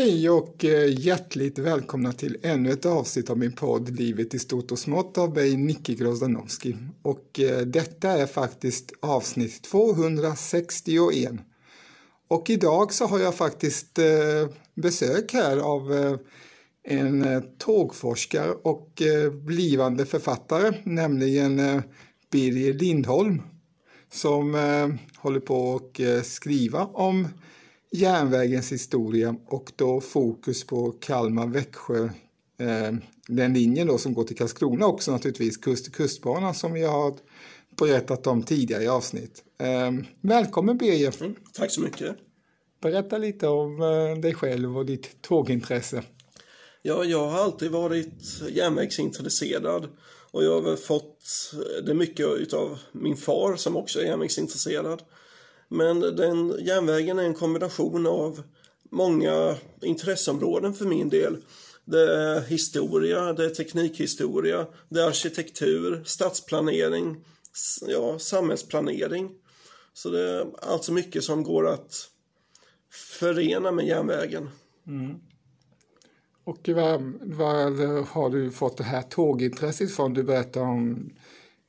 Hej och eh, hjärtligt välkomna till ännu ett avsnitt av min podd Livet i stort och smått av mig, Nicky Grozdanowski. Och eh, detta är faktiskt avsnitt 261. Och idag så har jag faktiskt eh, besök här av en tågforskare och blivande författare, nämligen Birger Lindholm som håller på att skriva om järnvägens historia och då fokus på Kalmar-Växjö, eh, den linjen då som går till Karlskrona också naturligtvis, kust-till-kustbanan som jag har berättat om tidigare i avsnitt. Eh, välkommen Birger! Mm, tack så mycket. Berätta lite om eh, dig själv och ditt tågintresse. Ja, jag har alltid varit järnvägsintresserad och jag har fått det mycket utav min far som också är järnvägsintresserad. Men den järnvägen är en kombination av många intresseområden för min del. Det är historia, det är teknikhistoria, det är arkitektur, stadsplanering, ja, samhällsplanering. Så det är alltså mycket som går att förena med järnvägen. Mm. Och var, var, har du fått det här tågintresset från? Du berättade om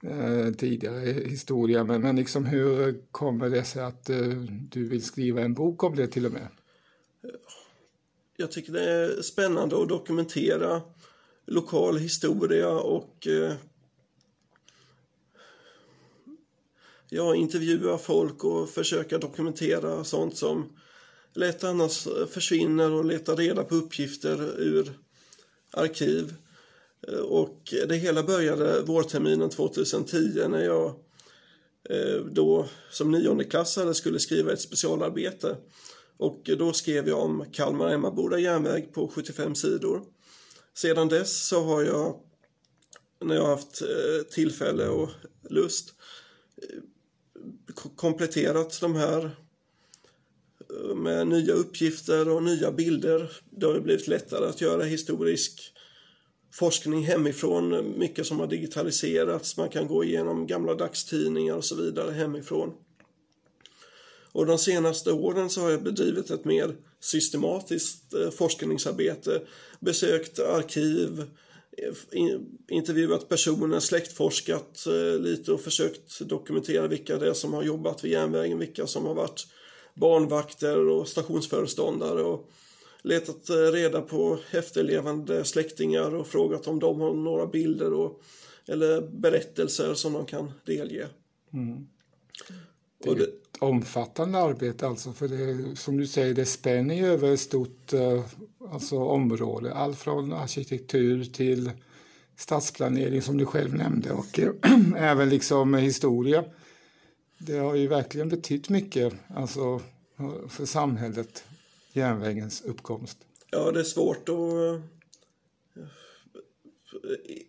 eh, tidigare historia, men, men liksom hur kommer det sig att eh, du vill skriva en bok om det till och med? Jag tycker det är spännande att dokumentera lokal historia och eh, ja, intervjua folk och försöka dokumentera sånt som lätt annars försvinner och leta reda på uppgifter ur arkiv. Eh, och det hela började vårterminen 2010 när jag eh, då som niondeklassare skulle skriva ett specialarbete. Och då skrev jag om Kalmar-Emmaboda järnväg på 75 sidor. Sedan dess så har jag, när jag har haft eh, tillfälle och lust, kompletterat de här med nya uppgifter och nya bilder. Det har blivit lättare att göra historisk forskning hemifrån. Mycket som har digitaliserats. Man kan gå igenom gamla dagstidningar och så vidare hemifrån. Och de senaste åren så har jag bedrivit ett mer systematiskt eh, forskningsarbete, besökt arkiv, eh, intervjuat personer, släktforskat eh, lite och försökt dokumentera vilka det är som har jobbat vid järnvägen, vilka som har varit barnvakter och stationsföreståndare och letat eh, reda på efterlevande släktingar och frågat om de har några bilder och, eller berättelser som de kan delge. Det är Och det- ett omfattande arbete alltså, för det, som du säger, det spänner ju över ett stort eh, alltså, område. Allt från arkitektur till stadsplanering som du själv nämnde och även liksom historia. Det har ju verkligen betytt mycket alltså, för samhället, järnvägens uppkomst. Ja, det är svårt att eh,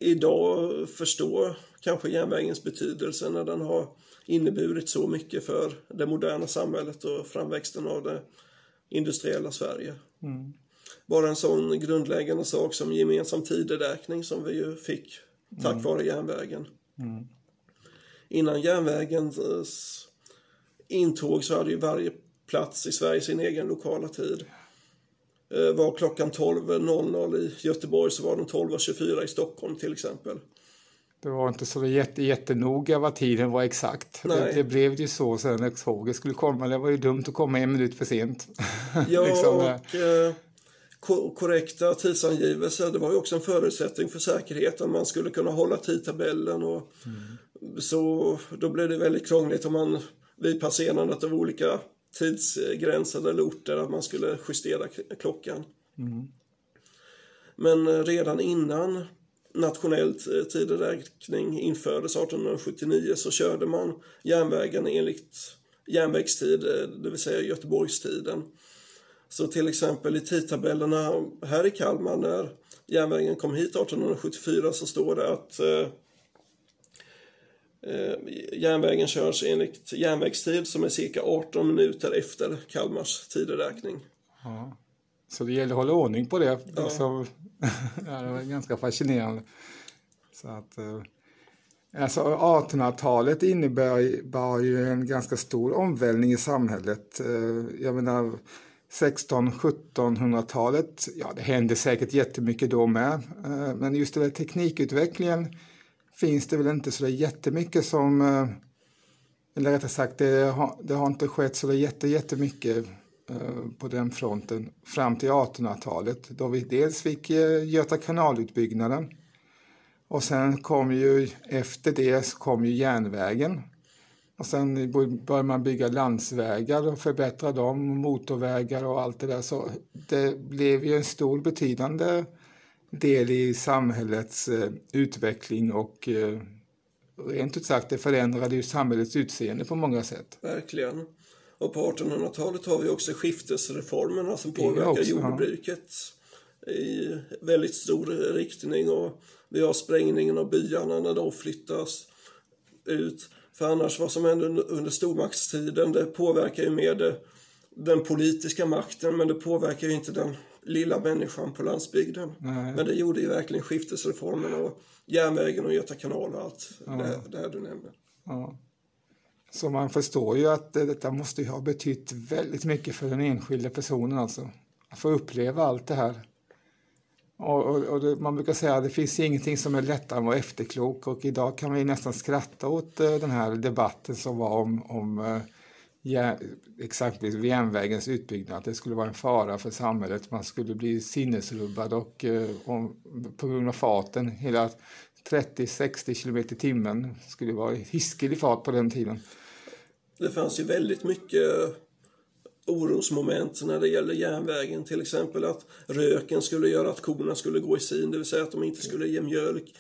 idag förstå kanske järnvägens betydelse när den har inneburit så mycket för det moderna samhället och framväxten av det industriella Sverige. Bara en sån grundläggande sak som gemensam tideräkning som vi ju fick tack vare järnvägen. Innan järnvägens intåg så hade ju varje plats i Sverige sin egen lokala tid. Eh, Var klockan 12.00 i Göteborg så var den 12.24 i Stockholm till exempel. Det var inte så jätte, jättenoga vad tiden var exakt. Det, det blev ju så sen när tåget skulle komma. Det var ju dumt att komma en minut för sent. Ja, Liksom, eh, och eh, ko- korrekta tidsangivelser, det var ju också en förutsättning för säkerheten. Man skulle kunna hålla tidtabellen och så då blev det väldigt krångligt om man vid passerandet av olika tidsgränser eller orter att man skulle justera klockan. Men redan innan nationell tideräkning infördes 1879 så körde man järnvägen enligt järnvägstid, det vill säga Göteborgstiden. Så till exempel i tidtabellerna här i Kalmar när järnvägen kom hit 1874 så står det att eh, eh, järnvägen körs enligt järnvägstid som är cirka 18 minuter efter Kalmars tideräkning. Ja. Så det gäller att hålla ordning på det. Ja. Så, ja, det var ganska fascinerande. Så att, eh, alltså 1800-talet innebär ju en ganska stor omvälvning i samhället. Eh, jag menar 16-1700-talet, ja det hände säkert jättemycket då med. Eh, men just den teknikutvecklingen finns det väl inte så jättemycket som, eh, eller rättare sagt det har, det har inte skett så jätte, jättemycket eh, på den fronten fram till 1800-talet då vi dels fick eh, Göta kanalutbyggnaden och sen kom ju efter det så kom ju järnvägen och sen började man bygga landsvägar och förbättra dem, motorvägar och allt det där. Så det blev ju en stor betydande del i samhällets eh, utveckling och rent ut sagt det förändrade ju samhällets utseende på många sätt. Verkligen. Och på 1800-talet har vi också skiftesreformerna som påverkar också, jordbruket ja. i väldigt stor riktning. Och vi har sprängningen av byarna när de flyttas ut. För annars vad som händer under stormaktstiden det påverkar ju mer den politiska makten men det påverkar ju inte den lilla människan på landsbygden. Nej. Men det gjorde ju verkligen skiftesreformen och järnvägen och Göta kanal och allt ja. det, det här du nämnde. Ja. Så man förstår ju att detta måste ha betytt väldigt mycket för den enskilda personen alltså. Att få uppleva allt det här. Och, och, och det, man brukar säga att det finns ingenting som är lättare än att vara efterklok och idag kan vi nästan skratta åt uh, den här debatten som var om, om uh, ja, exempelvis järnvägens utbyggnad. Att det skulle vara en fara för samhället. Man skulle bli sinnesrubbad och, eh, och på grund av farten hela 30-60 km i timmen skulle vara hiskelig fart på den tiden. Det fanns ju väldigt mycket orosmoment när det gäller järnvägen. Till exempel att röken skulle göra att korna skulle gå i sin, det vill säga att de inte skulle ge mjölk.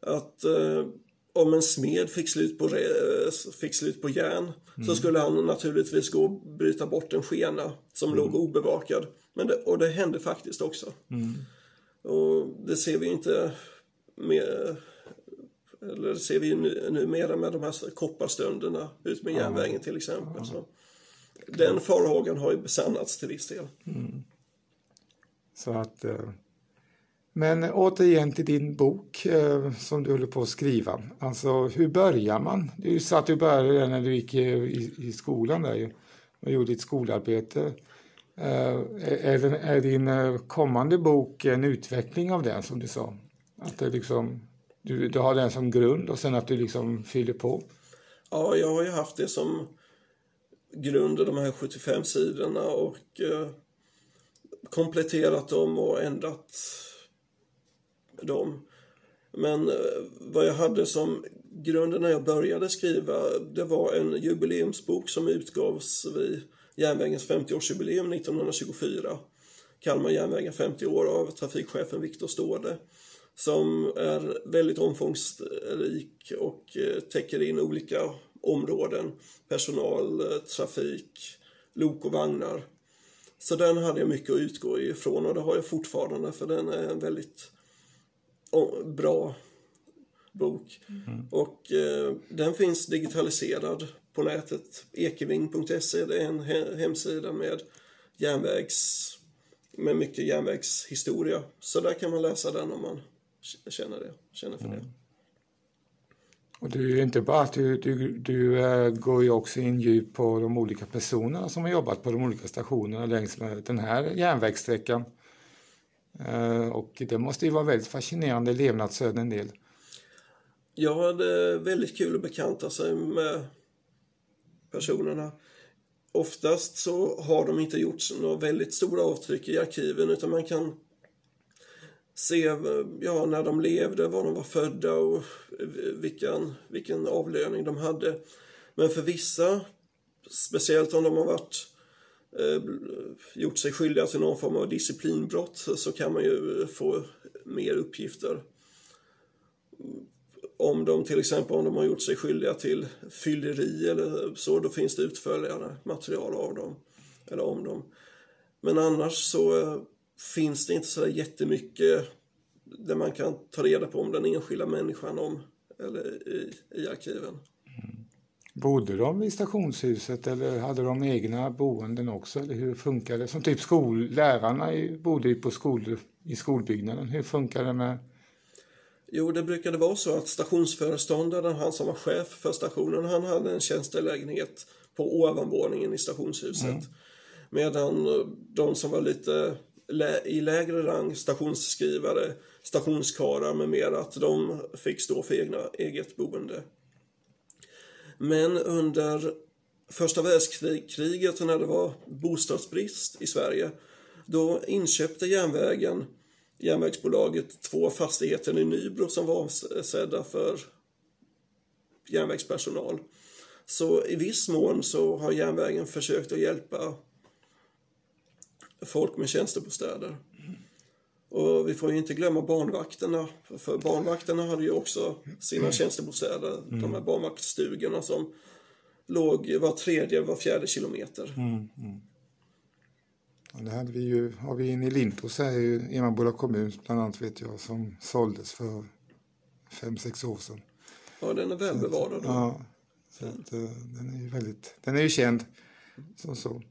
Att eh, om en smed fick slut på, fick slut på järn mm. så skulle han naturligtvis gå och bryta bort en skena som mm. låg obevakad. Men det, och det hände faktiskt också. Mm. Och det ser vi inte med, eller ser vi nu, numera med de här kopparstölderna ut med järnvägen till exempel. Så den farhågan har ju besannats till viss del. Mm. Så att, eh, men återigen till din bok eh, som du håller på att skriva. Alltså hur börjar man? Du sa att du började när du gick i, i skolan där ju och gjorde ditt skolarbete. Eh, är, är din eh, kommande bok en utveckling av den som du sa? Att det liksom du, du har den som grund och sen att du liksom fyller på? Ja, jag har ju haft det som grund, de här 75 sidorna och eh, kompletterat dem och ändrat dem. Men eh, vad jag hade som grund när jag började skriva, det var en jubileumsbok som utgavs vid järnvägens 50-årsjubileum 1924. Kalmar järnvägar 50 år av trafikchefen Viktor Ståde som är väldigt omfångsrik och eh, täcker in olika områden. Personal, eh, trafik, lok och vagnar. Så den hade jag mycket att utgå ifrån och det har jag fortfarande för den är en väldigt bra bok. Mm. Och eh, den finns digitaliserad på nätet. Ekeving.se det är en hemsida med järnvägs med mycket järnvägshistoria. Så där kan man läsa den om man känner, det, känner för mm. det. Och det är inte bara att du, du, du äh, går ju också in djup på de olika personerna som har jobbat på de olika stationerna längs med den här järnvägssträckan. Eh, och det måste ju vara väldigt fascinerande levnadsöden en del. Jag hade väldigt kul att bekanta sig med personerna. Oftast så har de inte gjort några väldigt stora avtryck i arkiven utan man kan se ja, när de levde, var de var födda och vilken, vilken avlöning de hade. Men för vissa, speciellt om de har varit eh, Eh, gjort sig skyldiga till någon form av disciplinbrott så kan man ju få mer uppgifter. Om de till exempel om de har gjort sig skyldiga till fylleri eller så, då finns det utförligare material av dem. Eller om dem. Men annars så eh, finns det inte så jättemycket där man kan ta reda på om den enskilda människan om, eller i, i arkiven. Bodde de i stationshuset eller hade de egna boenden också? Eller hur funkar det? Som typ skol, lärarna bodde ju på skol, i skolbyggnaden. Hur funkar det med... Jo, det brukade vara så att stationsföreståndaren, han som var chef för stationen, han hade en tjänstelägenhet på ovanvåningen i stationshuset. Medan eh, de som var lite lä- i lägre rang, stationsskrivare, stationskarlar med mera, att de fick stå för egna, eget boende. Men under första världskriget när det var bostadsbrist i Sverige, då inköpte järnvägen, järnvägsbolaget, två fastigheter i Nybro som var avsedda för järnvägspersonal. Så i viss mån så har järnvägen försökt att hjälpa folk med tjänstebostäder. Och vi får ju inte glömma barnvakterna, för barnvakterna hade ju också sina tjänstebostäder, de här barnvaktsstugorna som låg var tredje, var fjärde kilometer. Ja, det hade vi ju, har vi inne i Lintros här är ju Emmaboda kommun bland annat vet jag som såldes för fem sex år sedan. Ja, den är välbevarad. Ja, så att, eh, den är ju väldigt, den är ju känd som så.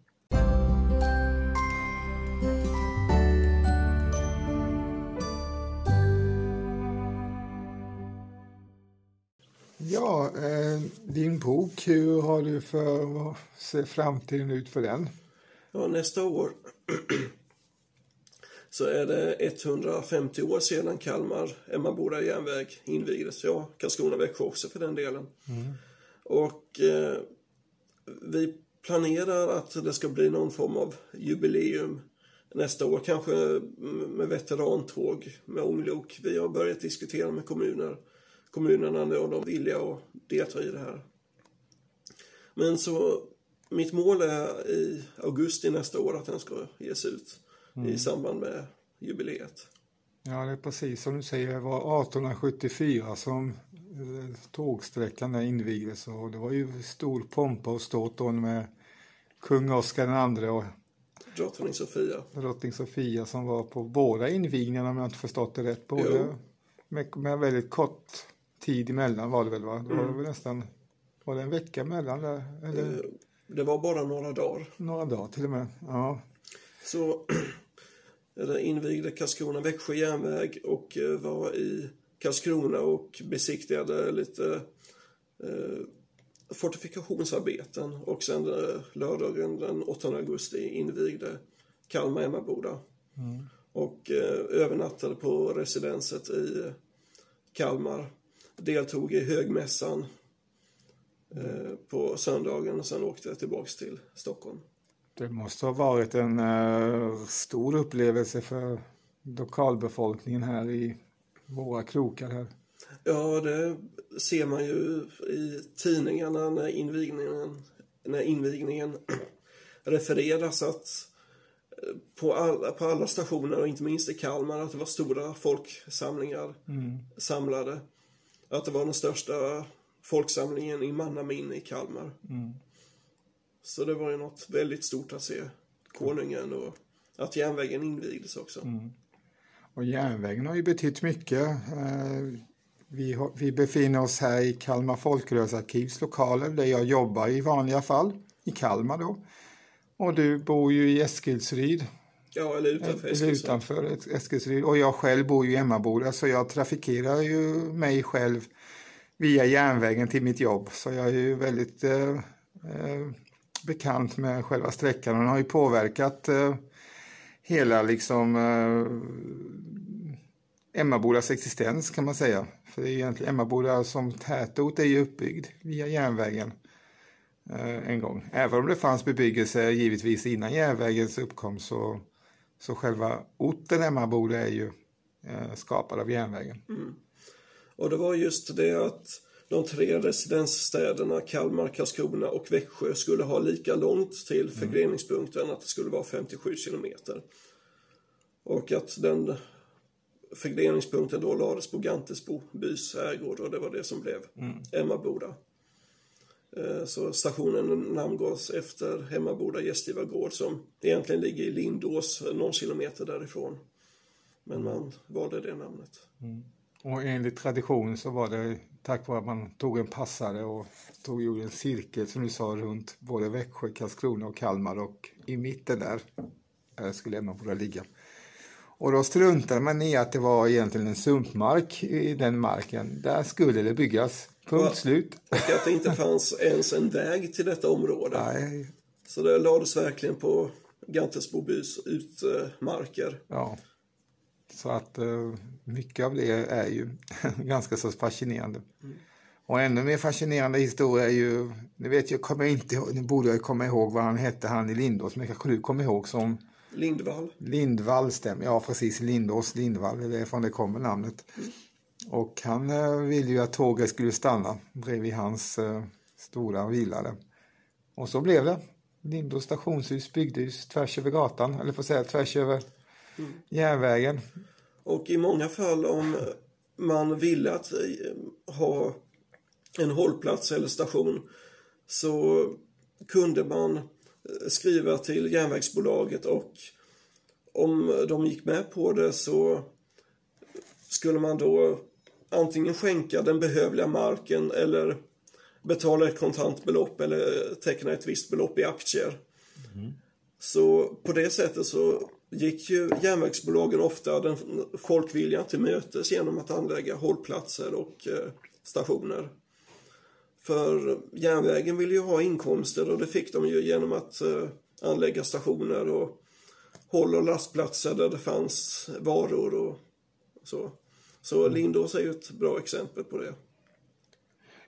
Ja, eh, din bok, hur har du för, vad ser framtiden ut för den? Ja, nästa år så är det 150 år sedan Kalmar Emmaboda järnväg invigdes. Ja, Karlskrona-Växjö också för den delen. Och eh, vi planerar att det ska bli någon form av jubileum nästa år. Kanske med veterantåg med ånglok. Vi har börjat diskutera med kommuner, kommunerna och de villiga att delta i det här. Men så mitt mål är i augusti nästa år att den ska ges ut i samband med jubileet. Ja, det är precis som du säger, det var 1874 som eh, tågsträckan där invigdes och det var ju stor pompa och ståt då med kung Oscar II och Drottning Sofia. drottning Sofia som var på båda invigningarna om jag inte förstått det rätt. Både med, med väldigt kort tid emellan var det väl va? Det Mm. var väl nästan, var det en vecka emellan där? Eller Eh, Det var bara några dagar. några dagar till och med. Ja, Så det invigde Karlskrona-Växjö järnväg och eh, var i Karlskrona och besiktigade lite eh, fortifikationsarbeten. Och sen eh, lördagen den 8 augusti invigde Kalmar-Emmaboda. Och eh, övernattade på residenset i Kalmar. Deltog i högmässan eh, på söndagen och sen åkte jag tillbaks till Stockholm. det måste ha varit en eh, stor upplevelse för lokalbefolkningen här i våra krokar här. Ja, det ser man ju i tidningarna när invigningen, när invigningen refereras att eh, på alla, på alla stationer och inte minst i Kalmar att det var stora folksamlingar samlade. Att det var den största folksamlingen i mannaminne i Kalmar. Så det var ju något väldigt stort att se konungen och att järnvägen invigdes också. Och järnvägen har ju betytt mycket. Eh, Vi, har, vi befinner oss här i Kalmar folkrörelsearkivs lokaler där jag jobbar i vanliga fall, i Kalmar då. Och du bor ju i Eskilsryd, Ja, eller utanför eller Eskilstuna. utanför Eskilsryd. Och jag själv bor ju i Emmaboda så jag trafikerar ju mig själv via järnvägen till mitt jobb. Så jag är ju väldigt eh, eh, bekant med själva sträckan och den har ju påverkat eh, hela liksom eh, Emmabodas existens kan man säga. För det är egentligen Emmaboda som tätort är ju uppbyggd via järnvägen eh, en gång. Även om det fanns bebyggelse givetvis innan järnvägens uppkomst så, så själva orten Emmaboda är ju eh, skapad av järnvägen. Och det var just det att de tre residensstäderna Kalmar, Karlskrona och Växjö skulle ha lika långt till förgreningspunkten, att det skulle vara 57 kilometer. Och att den förgreningspunkten då lades på Gantesbo bys ägor och det var det som blev Emmaboda. Eh, så stationen namngavs efter Hemmaboda gästgivargård som egentligen ligger i Lindås, eh, någon kilometer därifrån. Men man valde det namnet. Mm. Och enligt tradition så var det tack vare att man tog en passare och tog gjorde en cirkel som du sa runt både Växjö, Karlskrona och Kalmar och i mitten där eh, skulle Hemmaboda ligga. Och då struntade man i att det var egentligen en sumpmark i den marken. Där skulle det byggas. Punkt Ja. slut. Och att det inte fanns ens en väg till detta område. Nej, Så det lades verkligen på Gantesbo bys utmarker. ja. Så att eh, mycket av det är ju ganska så fascinerande. Och ännu mer fascinerande historia är ju, nu vet jag, kommer inte nu borde jag komma ihåg vad han hette, han i Lindås, men kanske du kommer ihåg som Lindvall. Lindvall stämmer, ja precis, Lindås, Lindvall, det är därifrån det kommer namnet. Och han eh, ville ju att tåget skulle stanna bredvid hans eh, stora villa där. Och så blev det. Lindås stationshus byggdes tvärs över gatan, eller får säga tvärs över järnvägen. Och i många fall om man ville att eh, ha en hållplats eller station så kunde man skriva till järnvägsbolaget och om de gick med på det så skulle man då antingen skänka den behövliga marken eller betala ett kontantbelopp eller teckna ett visst belopp i aktier. Så på det sättet så gick ju järnvägsbolagen ofta den folkviljan till mötes genom att anlägga hållplatser och eh, stationer. För järnvägen ville ju ha inkomster och det fick de ju genom att eh, anlägga stationer och håll och lastplatser där det fanns varor och så. Så Lindås är ju ett bra exempel på det.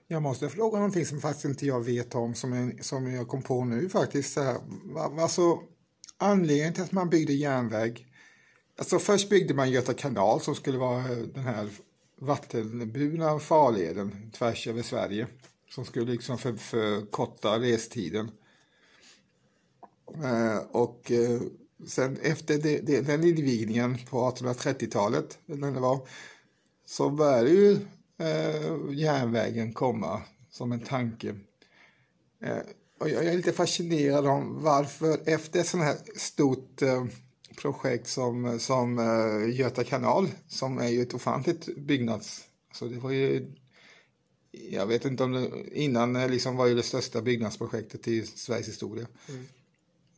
Jag måste fråga någonting som faktiskt inte jag vet om, som jag, som jag kom på nu faktiskt. Så här, va- Alltså, anledningen till att man byggde järnväg, alltså först byggde man Göta kanal som skulle vara den här vattenburna farleden tvärs över Sverige, som skulle liksom för, förkorta restiden. Eh, och eh, sen efter det, det, den invigningen på 1830-talet, eller när det var, så började ju eh, järnvägen komma som en tanke. Eh, och jag är lite fascinerad om varför efter ett sånt här stort eh, projekt som, som eh, Göta kanal, som är ju ett ofantligt byggnads... Alltså det var ju, jag vet inte om det innan eh, liksom var ju det största byggnadsprojektet i Sveriges historia.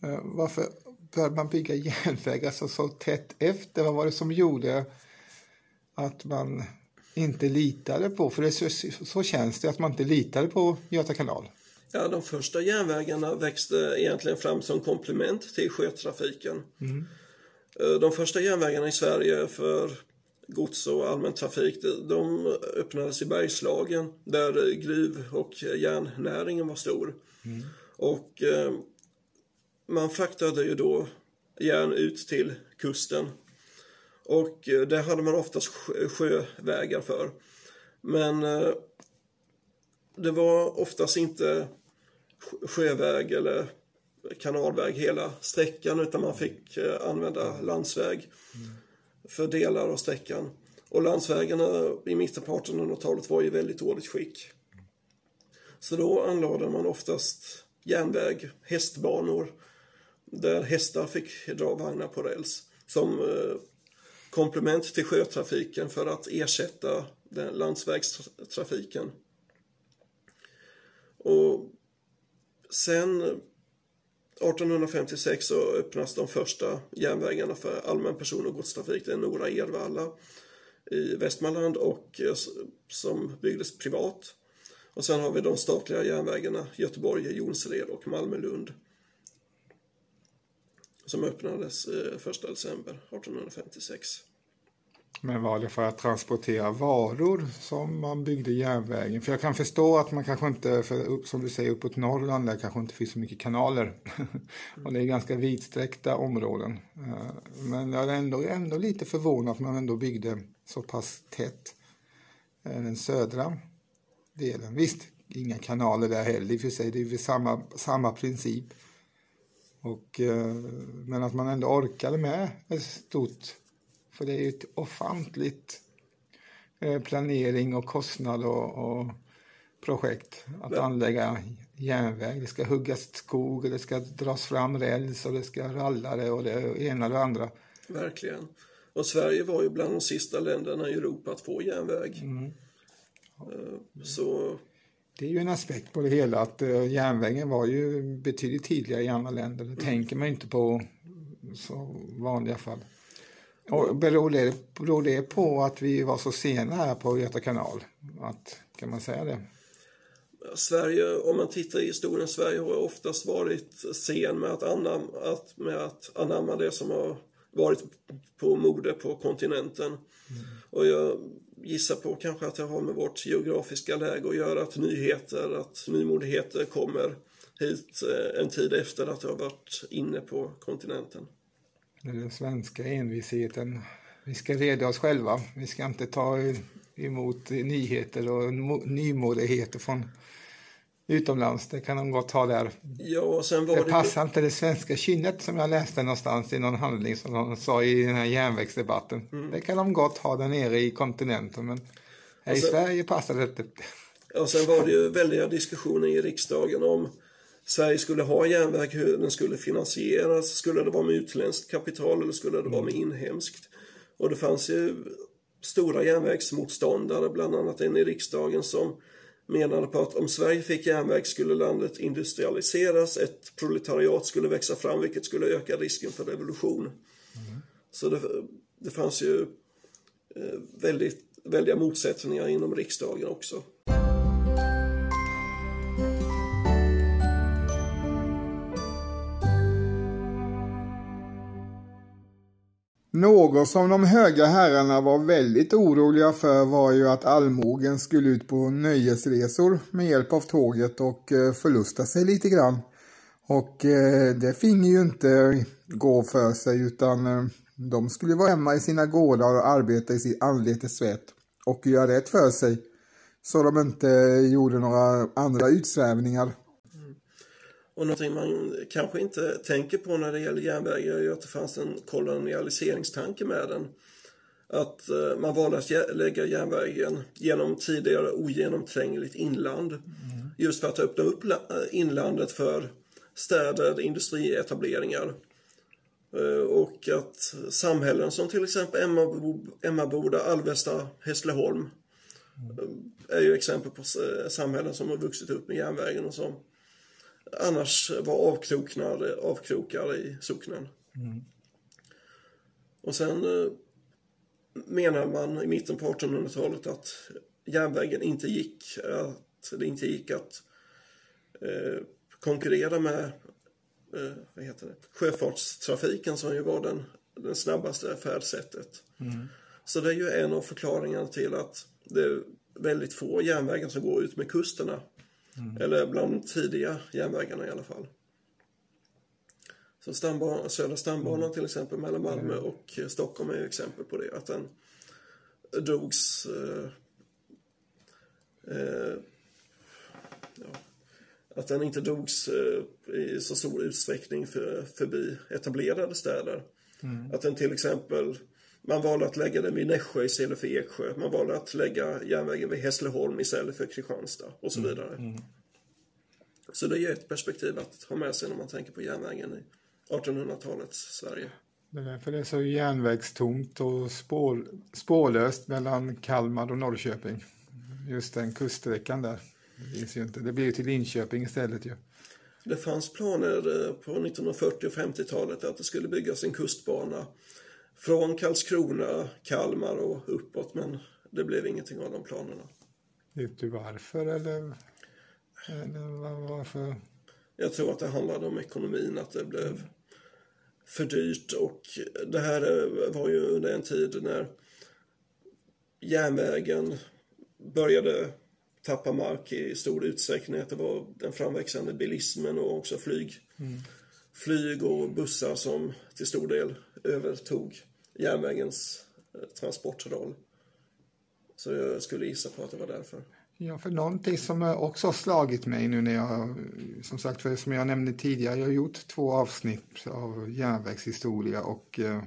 Eh, varför började man bygga järnväg alltså så tätt efter? Vad var det som gjorde att man inte litade på, för det så, så känns det att man inte litade på Göta kanal. Ja, de första järnvägarna växte egentligen fram som komplement till sjötrafiken. Eh, De första järnvägarna i Sverige för gods och allmän trafik, de- de öppnades i Bergslagen där gruv och järnnäringen var stor. Och eh, man fraktade ju då järn ut till kusten. Och eh, det hade man oftast sjö- sjövägar för. Men eh, det var oftast inte sjö- sjöväg eller kanalväg hela sträckan utan man fick eh, använda landsväg för delar av sträckan. Och landsvägarna i mitten på 1800-talet var i väldigt dåligt skick. Så då anlade man oftast järnväg, hästbanor där hästar fick dra vagnar på räls som eh, komplement till sjötrafiken för att ersätta den landsvägstrafiken. Och sen 1856 så öppnas de första järnvägarna för allmän person och godstrafik. Det är Nora Ervalla i Västmanland och eh, som byggdes privat. Och sen har vi de statliga järnvägarna Göteborg, Jonsered och Malmö-Lund. Som öppnades eh, 1 december 1856. Men var det för att transportera varor som man byggde järnvägen? För jag kan förstå att man kanske inte, för upp, som du säger, uppåt Norrland där kanske inte finns så mycket kanaler. och det är ganska vidsträckta områden. Eh, men jag är ändå, ändå lite förvånad att man ändå byggde så pass tätt. Eh, den södra delen. Visst, inga kanaler där heller i och för sig. Det är ju samma, samma princip. Och, eh, men att man ändå orkade med ett stort, för det är ju ett ofantligt eh, planering och kostnad och, och projekt att Men- anlägga järnväg. Det ska huggas skog och det ska dras fram räls och det ska rallare och det ena och det andra. Verkligen. Och Sverige var ju bland de sista länderna i Europa att få järnväg. Mm. Eh, Så Det är ju en aspekt på det hela att eh, järnvägen var ju betydligt tidigare i andra länder. Det tänker man inte på så vanliga fall. Och beror, det, beror det på att vi var så sena här på Göta kanal? Att, kan man säga det? Sverige, om man tittar i historien, Sverige har oftast varit sen med att, anam, att, med att anamma det som har varit på mode på kontinenten. Och jag gissar på kanske att det har med vårt geografiska läge att göra, att nyheter, att nymodigheter kommer hit eh, en tid efter att det har varit inne på kontinenten. Den svenska envisheten. Vi ska reda oss själva. Vi ska inte ta emot nyheter och mo- nymodigheter från utomlands. Det kan de gott ha där. Ja, sen Det det, passar inte det svenska kynnet som jag läste någonstans i någon handling som de sa i den här järnvägsdebatten. Mm. Det kan de gott ha där nere i kontinenten men här i Alltså- Sverige passar det inte. Och sen var det ju väldiga diskussioner i riksdagen om Sverige skulle ha järnväg, hur den skulle finansieras. Skulle det vara med utländskt kapital eller skulle det vara med inhemskt? Och det fanns ju stora järnvägsmotståndare, bland annat en i riksdagen som menade på att om Sverige fick järnväg skulle landet industrialiseras, ett proletariat skulle växa fram vilket skulle öka risken för revolution. Så det, det fanns ju eh, väldigt, väldiga motsättningar inom riksdagen också. Något som de höga herrarna var väldigt oroliga för var ju att allmogen skulle ut på nöjesresor med hjälp av tåget och eh, förlusta sig lite grann. Och eh, det finge ju inte gå för sig utan eh, de skulle vara hemma i sina gårdar och arbeta i sitt anletes svett och göra rätt för sig. Så de inte gjorde några andra utsvävningar. Och någonting man kanske inte tänker på när det gäller järnvägar är ju att det fanns en kolonialiseringstanke med den. Att eh, man valde att lägga järnvägen genom tidigare ogenomträngligt inland. Just för att öppna upp eh, inlandet för städer, industrietableringar. Eh, Och att samhällen som till exempel Emmaboda, Alvesta, Hässleholm eh, är ju exempel på samhällen som har vuxit upp med järnvägen och som annars var avkroknar, avkrokar i socknen. Och sen eh, menar man i mitten på 1800-talet att järnvägen inte gick att det inte gick att eh, konkurrera med eh, vad heter det? sjöfartstrafiken som ju var den, den snabbaste färdsättet. Så det är ju en av förklaringarna till att det är väldigt få järnvägar som går ut med kusterna. Eller bland de tidiga järnvägarna i alla fall. Så stamban, Södra stambanan till exempel mellan Malmö och eh, Stockholm är ju exempel på det. Att den drogs eh, eh, ja, att den inte drogs eh, i så stor utsträckning för, förbi etablerade städer. Att den till exempel, man valde att lägga den vid Nässjö istället för Eksjö. Man valde att lägga järnvägen vid Hässleholm istället för Kristianstad och så vidare. Så det är ett perspektiv att ha med sig när man tänker på järnvägen i 1800-talets Sverige. Det är därför det är så järnvägstomt och spår, spårlöst mellan Kalmar och Norrköping. Just den kuststräckan där. Det, finns ju inte. det blir ju till Linköping istället ju. Det fanns planer eh, på 1940 och 50-talet att det skulle byggas en kustbana från Karlskrona, Kalmar och uppåt men det blev ingenting av de planerna. Vet du varför eller, eller var- varför? Jag tror att det handlade om ekonomin, att det blev för dyrt och det här var ju under en tid när järnvägen började tappa mark i stor utsträckning. Att det var den framväxande bilismen och också flyg. Flyg och bussar som till stor del övertog järnvägens eh, transportroll. Så jag skulle gissa på att det var därför. Ja, för någonting som också har slagit mig nu när jag, som sagt, för som jag nämnde tidigare, jag har gjort två avsnitt av järnvägshistoria och eh,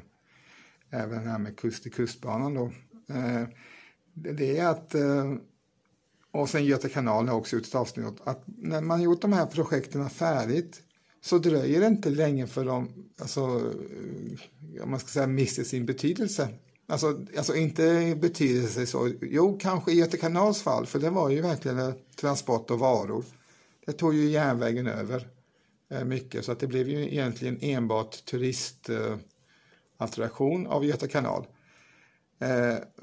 även här med kust till kustbanan då. Eh, det är att, eh, och sen Göta kanal har också gjort ett avsnitt, att när man gjort de här projekten färdigt så dröjer det inte länge för de, alltså, eh, om man ska säga, mister sin betydelse. Alltså, alltså inte betydelse så, jo kanske i Göta kanals fall, för det var ju verkligen transport av varor. Det tog ju järnvägen över eh, mycket, så att det blev ju egentligen enbart turistattraktion eh, av Göta kanal.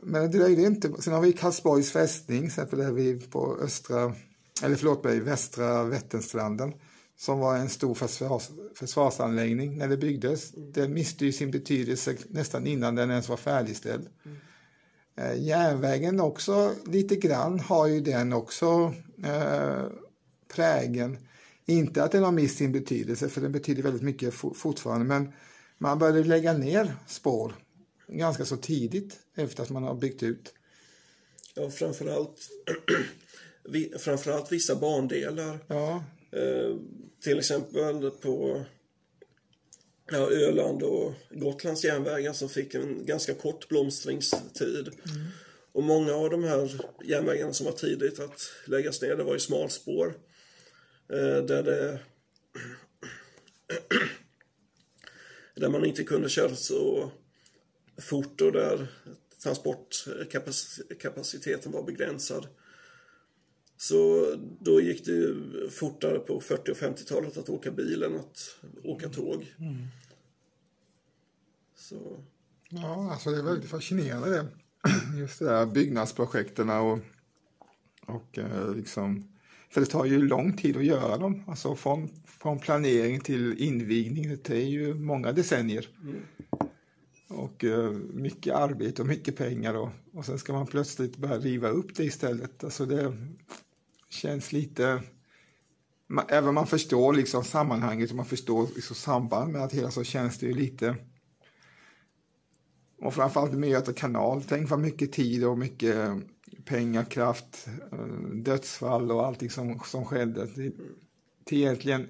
Men det dröjde inte. Sen har vi Karlsborgs fästning, exempel där vi på östra, eller förlåt mig, västra Vätternstranden som var en stor försvars, försvarsanläggning när det byggdes. Mm. Den miste ju sin betydelse nästan innan den ens var färdigställd. Mm. Eh, järnvägen också lite grann har ju den också eh, prägen. Inte att den har mist sin betydelse, för den betyder väldigt mycket fortfarande, men man började lägga ner spår ganska så tidigt efter att man har byggt ut. Ja, framförallt, framförallt vissa bandelar. Ja. Eh, till exempel på ja, Öland och Gotlands järnvägar som fick en ganska kort blomstringstid. Mm. Och många av de här järnvägarna som var tidigt att läggas ner, det var ju smalspår. Eh, där det där man inte kunde köra så fort och där transportkapaciteten var begränsad. Så då gick det fortare på 40 och 50-talet att åka bil än att åka tåg. Mm. Så. Ja, alltså det är väldigt fascinerande det. Just det där byggnadsprojekten och, och eh, liksom för det tar ju lång tid att göra dem. Alltså från, från planering till invigning. Det är ju många decennier. Mm. Och eh, mycket arbete och mycket pengar. Och, och sen ska man plötsligt börja riva upp det istället. Alltså det, känns lite... Även om man förstår liksom sammanhanget och man förstår liksom samband med att hela så känns det ju lite... Och framförallt med Göta kanal, tänk vad mycket tid och mycket pengar, kraft, eh, dödsfall och allting som, som skedde. Till, till egentligen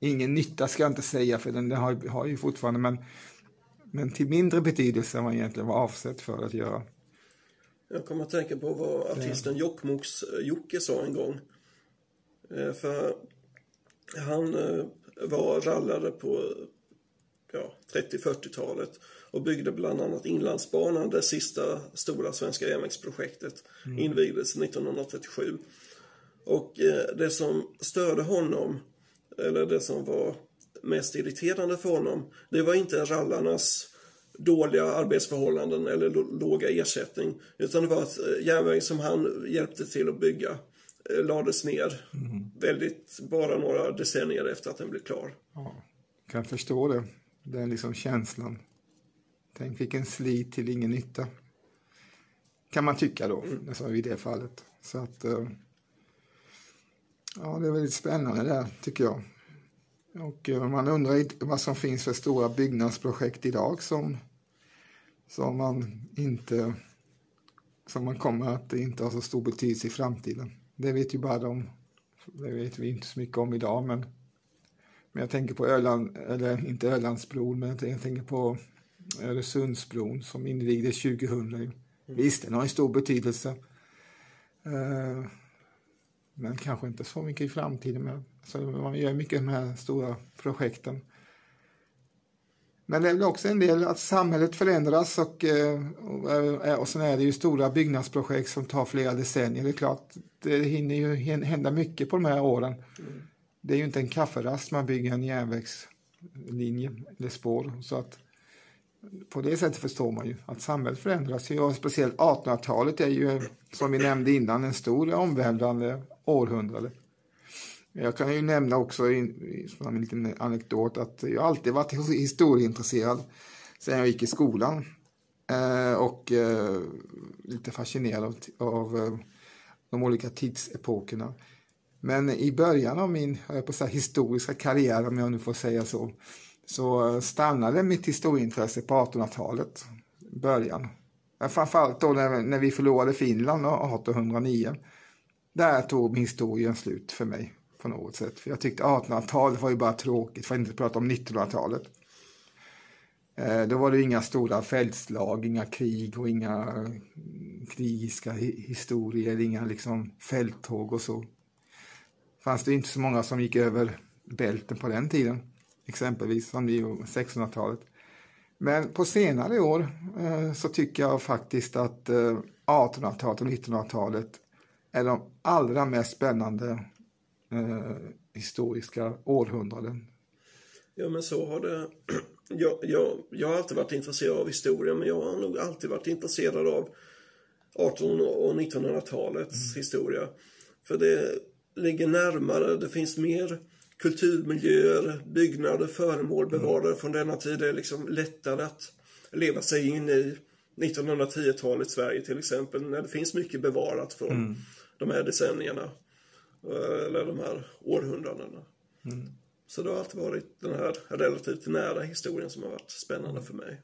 ingen nytta ska jag inte säga för den, den har, har ju fortfarande men, men till mindre betydelse än vad egentligen var avsett för att göra. Jag kommer att tänka på vad artisten Jokkmokks eh, Jocke sa en gång. Eh, för han eh, var rallare på ja, 30-40-talet och byggde bland annat Inlandsbanan, det sista stora svenska järnvägsprojektet. Mm. Invigdes 1937. Och det som störde honom, eller det som var mest irriterande för honom, det var inte rallarnas dåliga arbetsförhållanden eller låga ersättning. Utan det var att eh, järnvägen som han hjälpte till att bygga eh, lades ner mm. väldigt, bara några decennier efter att den blev klar. Ja, kan förstå det, den liksom känslan. Tänk vilken slit till ingen nytta. Kan man tycka då, mm. alltså i det fallet. Så att, eh, ja det är väldigt spännande där tycker jag. Och eh, man undrar vad som finns för stora byggnadsprojekt idag som som man inte som man kommer att inte ha så stor betydelse i framtiden. Det vet ju bara de, det vet vi inte så mycket om idag men, men jag tänker på Öland, eller inte Ölandsbron, men jag tänker på Öresundsbron som invigdes 2000. Mm. Visst, den har en stor betydelse. Eh, men kanske inte så mycket i framtiden. Men, så man gör mycket de här stora projekten. Men det är väl också en del att samhället förändras och, eh, och, och sen är det ju stora byggnadsprojekt som tar flera decennier. Det är klart, det hinner ju hända mycket på de här åren. Mm. Det är ju inte en kafferast man bygger en järnvägslinje eller spår. Så att på det sättet förstår man ju att samhället förändras. Och speciellt 1800-talet är ju, som vi nämnde innan, en stor omvälvande århundrade. Jag kan ju nämna också som en liten anekdot att jag alltid varit historieintresserad sen jag gick i skolan. Eh, och eh, lite fascinerad av, av eh, de olika tidsepokerna. Men i början av min jag på så historiska karriär, om jag nu får säga så, så stannade mitt historieintresse på 1800-talet, början. Framförallt då när, när vi förlorade Finland 1809. Där tog historien slut för mig på något sätt. För jag tyckte 1800-talet var ju bara tråkigt, för att inte prata om 1900-talet. Eh, då var det inga stora fältslag, inga krig och inga mm, krigiska historier, inga liksom fälttåg och så. Fanns det inte så många som gick över bälten på den tiden, exempelvis som det 1600-talet. Men på senare år eh, så tycker jag faktiskt att eh, 1800-talet och 1900-talet är de allra mest spännande eh, historiska århundraden. Ja, men så har det... Jag, jag, jag har alltid varit intresserad av historia, men jag har nog alltid varit intresserad av 1800 och 1900-talets mm. historia. För det ligger närmare, det finns mer kulturmiljöer, byggnader, föremål mm. bevarade mm. från denna tid. Det är liksom lättare att leva sig in i 1910-talets Sverige till exempel, när det finns mycket bevarat från mm. de här decennierna. Eh, eller de här århundradena. Mm. Så det har alltid varit den här relativt nära historien som har varit spännande för mig.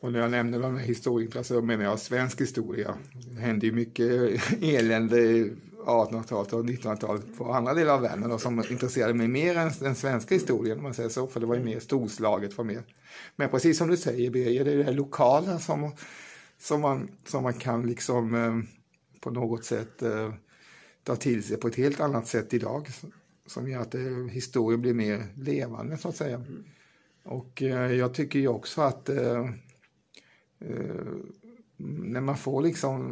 Och när jag nämner de här historierna så menar jag svensk historia. Det hände ju mycket elände 1800-talet och 1900-talet på andra delar av världen och som intresserade mig mer än den svenska historien om man säger så, för det var ju mer storslaget. Var mer. Men precis som du säger Birger, det är det lokala som, som, man, som man kan liksom eh, på något sätt eh, ta till sig på ett helt annat sätt idag. Som gör att eh, historien blir mer levande så att säga. Mm. Och jag tycker ju också att när man får liksom,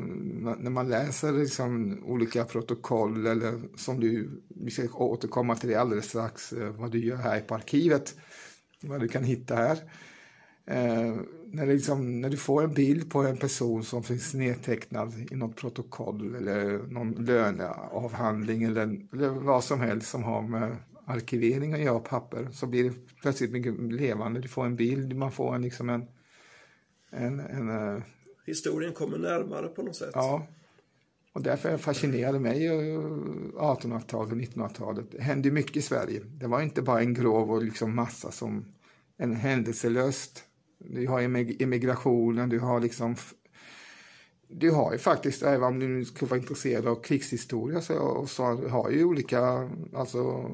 när man läser liksom olika protokoll eller som du, vi ska återkomma till det alldeles strax, eh, vad du gör här på arkivet, vad du kan hitta här. Eh, när, liksom, när du får en bild på en person som finns nedtecknad i något protokoll eller någon löneavhandling eller, eller vad som helst som har med arkivering att göra papper så blir det plötsligt mycket levande. Du får en bild, man får en, liksom en, en, en. Eh, Historien kommer närmare på något sätt. Ja. Och därför fascinerade mig 1800-talet och 1900-talet. Det hände mycket i Sverige. Det var inte bara en grov och liksom massa som en händelselöst du har emigrationen, du har liksom du har ju faktiskt, även om du nu skulle vara intresserad av krigshistoria, så, så har ju olika alltså,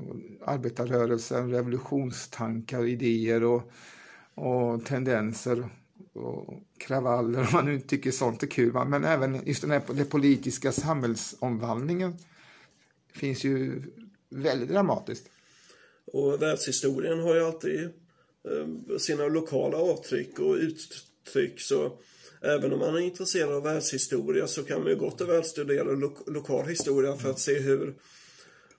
arbetarrörelsen, revolutionstankar, idéer och, och tendenser och kravaller, om man nu tycker sånt är kul. Men även just den här den politiska samhällsomvandlingen finns ju väldigt dramatiskt. Och världshistorien har ju alltid eh, sina lokala avtryck och uttryck. Så även om man är intresserad av världshistoria så kan man ju gott och väl studera lo lokal historia för att se hur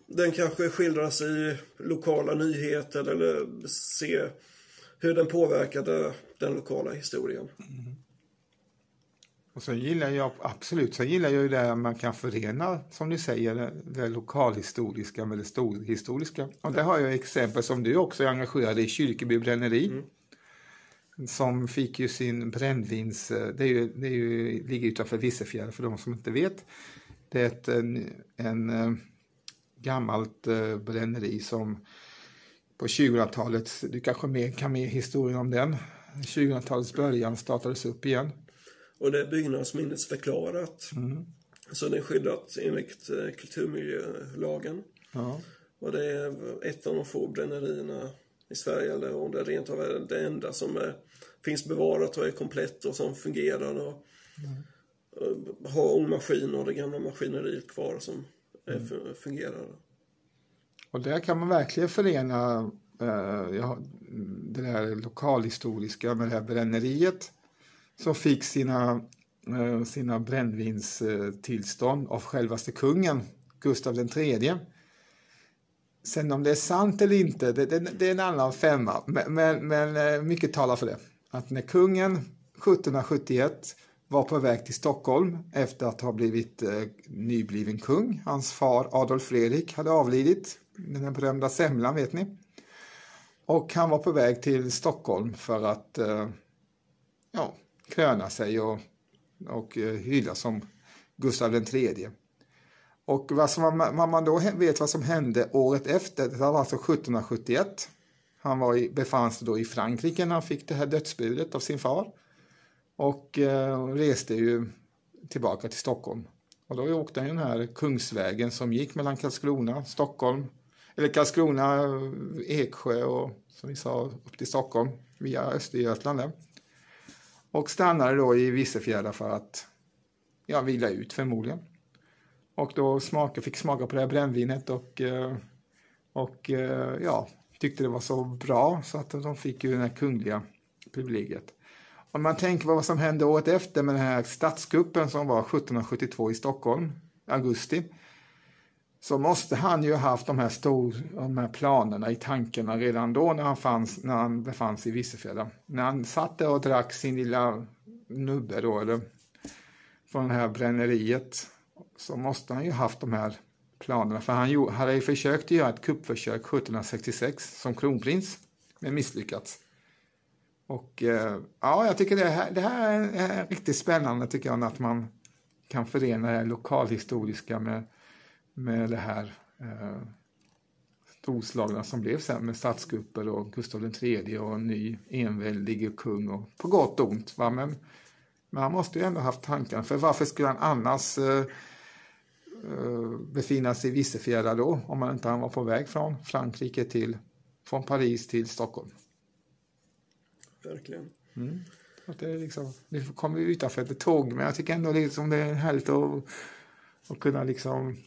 den kanske skildras i lokala nyheter eller se hur den påverkade den lokala historien. Mm. Och så gillar jag absolut, så gillar jag ju det man kan förena, som ni säger, det, lokalhistoriska med det storhistoriska. Och där har jag exempel som du också är engagerad i, Kyrkeby bränneri. Mm. Som fick ju sin brännvins, det, är ju, det är ju, ligger utanför Vissefjärd för de som inte vet. Det är ett en, en, en gammalt eh, bränneri som på 2000-talet, du kanske mer, kan mer historien om den, 2000-talets början startades upp igen. Och det är byggnadsminnesförklarat. Mm. Så det är skyddat enligt eh, kulturmiljölagen. Ja. Och det är ett av de få brännerierna i Sverige, eller om det rent av är det enda som är, finns bevarat och är komplett och som fungerar. Och, mm. och har ångmaskin och det gamla maskineriet kvar som mm. fungerar. Och där kan man verkligen förena Eh, ja, mm, det där lokalhistoriska med det här bränneriet som fick sina, eh, sina brännvinstillstånd av självaste kungen, Gustav III. Sen om det är sant eller inte, det, det, det är en annan femma. Men, men, men, eh, mycket talar för det. Att när kungen 1771 var på väg till Stockholm efter att ha blivit eh, nybliven kung. Hans far Adolf Fredrik hade avlidit, den berömda semlan vet ni. Och han var på väg till Stockholm för att eh, ja, kröna sig och, och eh, hyllas som Gustav III. Och vad, som man, vad man då vet vad som hände året efter, det var alltså 1771. Han var i, befann sig då i Frankrike när han fick det här dödsbudet av sin far. och eh, reste ju tillbaka till Stockholm. Och då åkte han den här Kungsvägen som gick mellan Karlskrona, Stockholm, eller Karlskrona, Eksjö och som vi sa upp till Stockholm via Östergötland. Där. Och stannade då i Vissefjärda för att ja, vila ut förmodligen. Och då smaka, fick smaka på det här brännvinet och, eh, och eh, ja, tyckte det var så bra så att de fick ju det här kungliga privilegiet. Om man tänker på vad som hände året efter med den här statskuppen som var 1772 i Stockholm, augusti, så måste han ju ha haft de här, stor, de här planerna i tankarna redan då när han, fanns, när han befann sig i Vissefjärda. När han satt där och drack sin lilla nubbe då, eller från det här bränneriet, så måste han ju haft de här planerna. För han hade ju försökt göra ett kuppförsök 1766 som kronprins, men misslyckats. Och eh, ja, jag tycker det här, det här är riktigt spännande tycker jag, att man kan förena det lokalhistoriska med, med det här eh, storslagna som blev sen med statskupper och Gustav III och en ny enväldig kung och på gott och ont. Va? Men, men han måste ju ändå haft tankarna, för varför skulle han annars eh, eh befinna sig i Vissefjärda då, om man inte han var på väg från Frankrike till, från Paris till Stockholm? verkligen. Mm. Att det, är liksom, det kommer utanför ett tåg, men jag tycker ändå liksom det är härligt att, att kunna liksom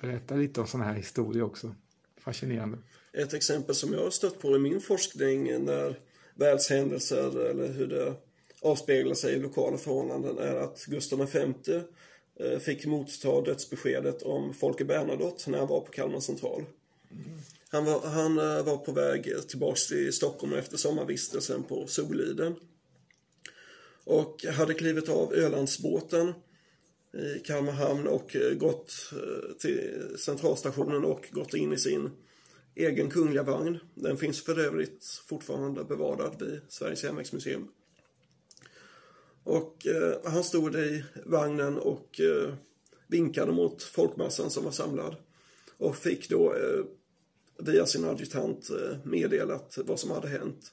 berätta lite om sådana här historier också. Fascinerande. Ett exempel som jag har stött på i min forskning när världshändelser eller hur det avspeglar sig i lokala förhållanden är att Gustav V eh, fick motta dödsbeskedet om Folke Bernadotte när han var på Kalmar central. Mm. Han var, han eh, var på väg tillbaks till Stockholm efter sommarvistelsen på Soliden. Och hade klivit av Ölandsbåten i Kalmar hamn och eh, gått eh, till centralstationen och gått in i sin egen kungliga vagn. Den finns för övrigt fortfarande bevarad vid Sveriges järnvägsmuseum. Och eh, han stod i vagnen och eh, vinkade mot folkmassan som var samlad. Och fick då eh, via sin adjutant eh, meddelat vad som hade hänt.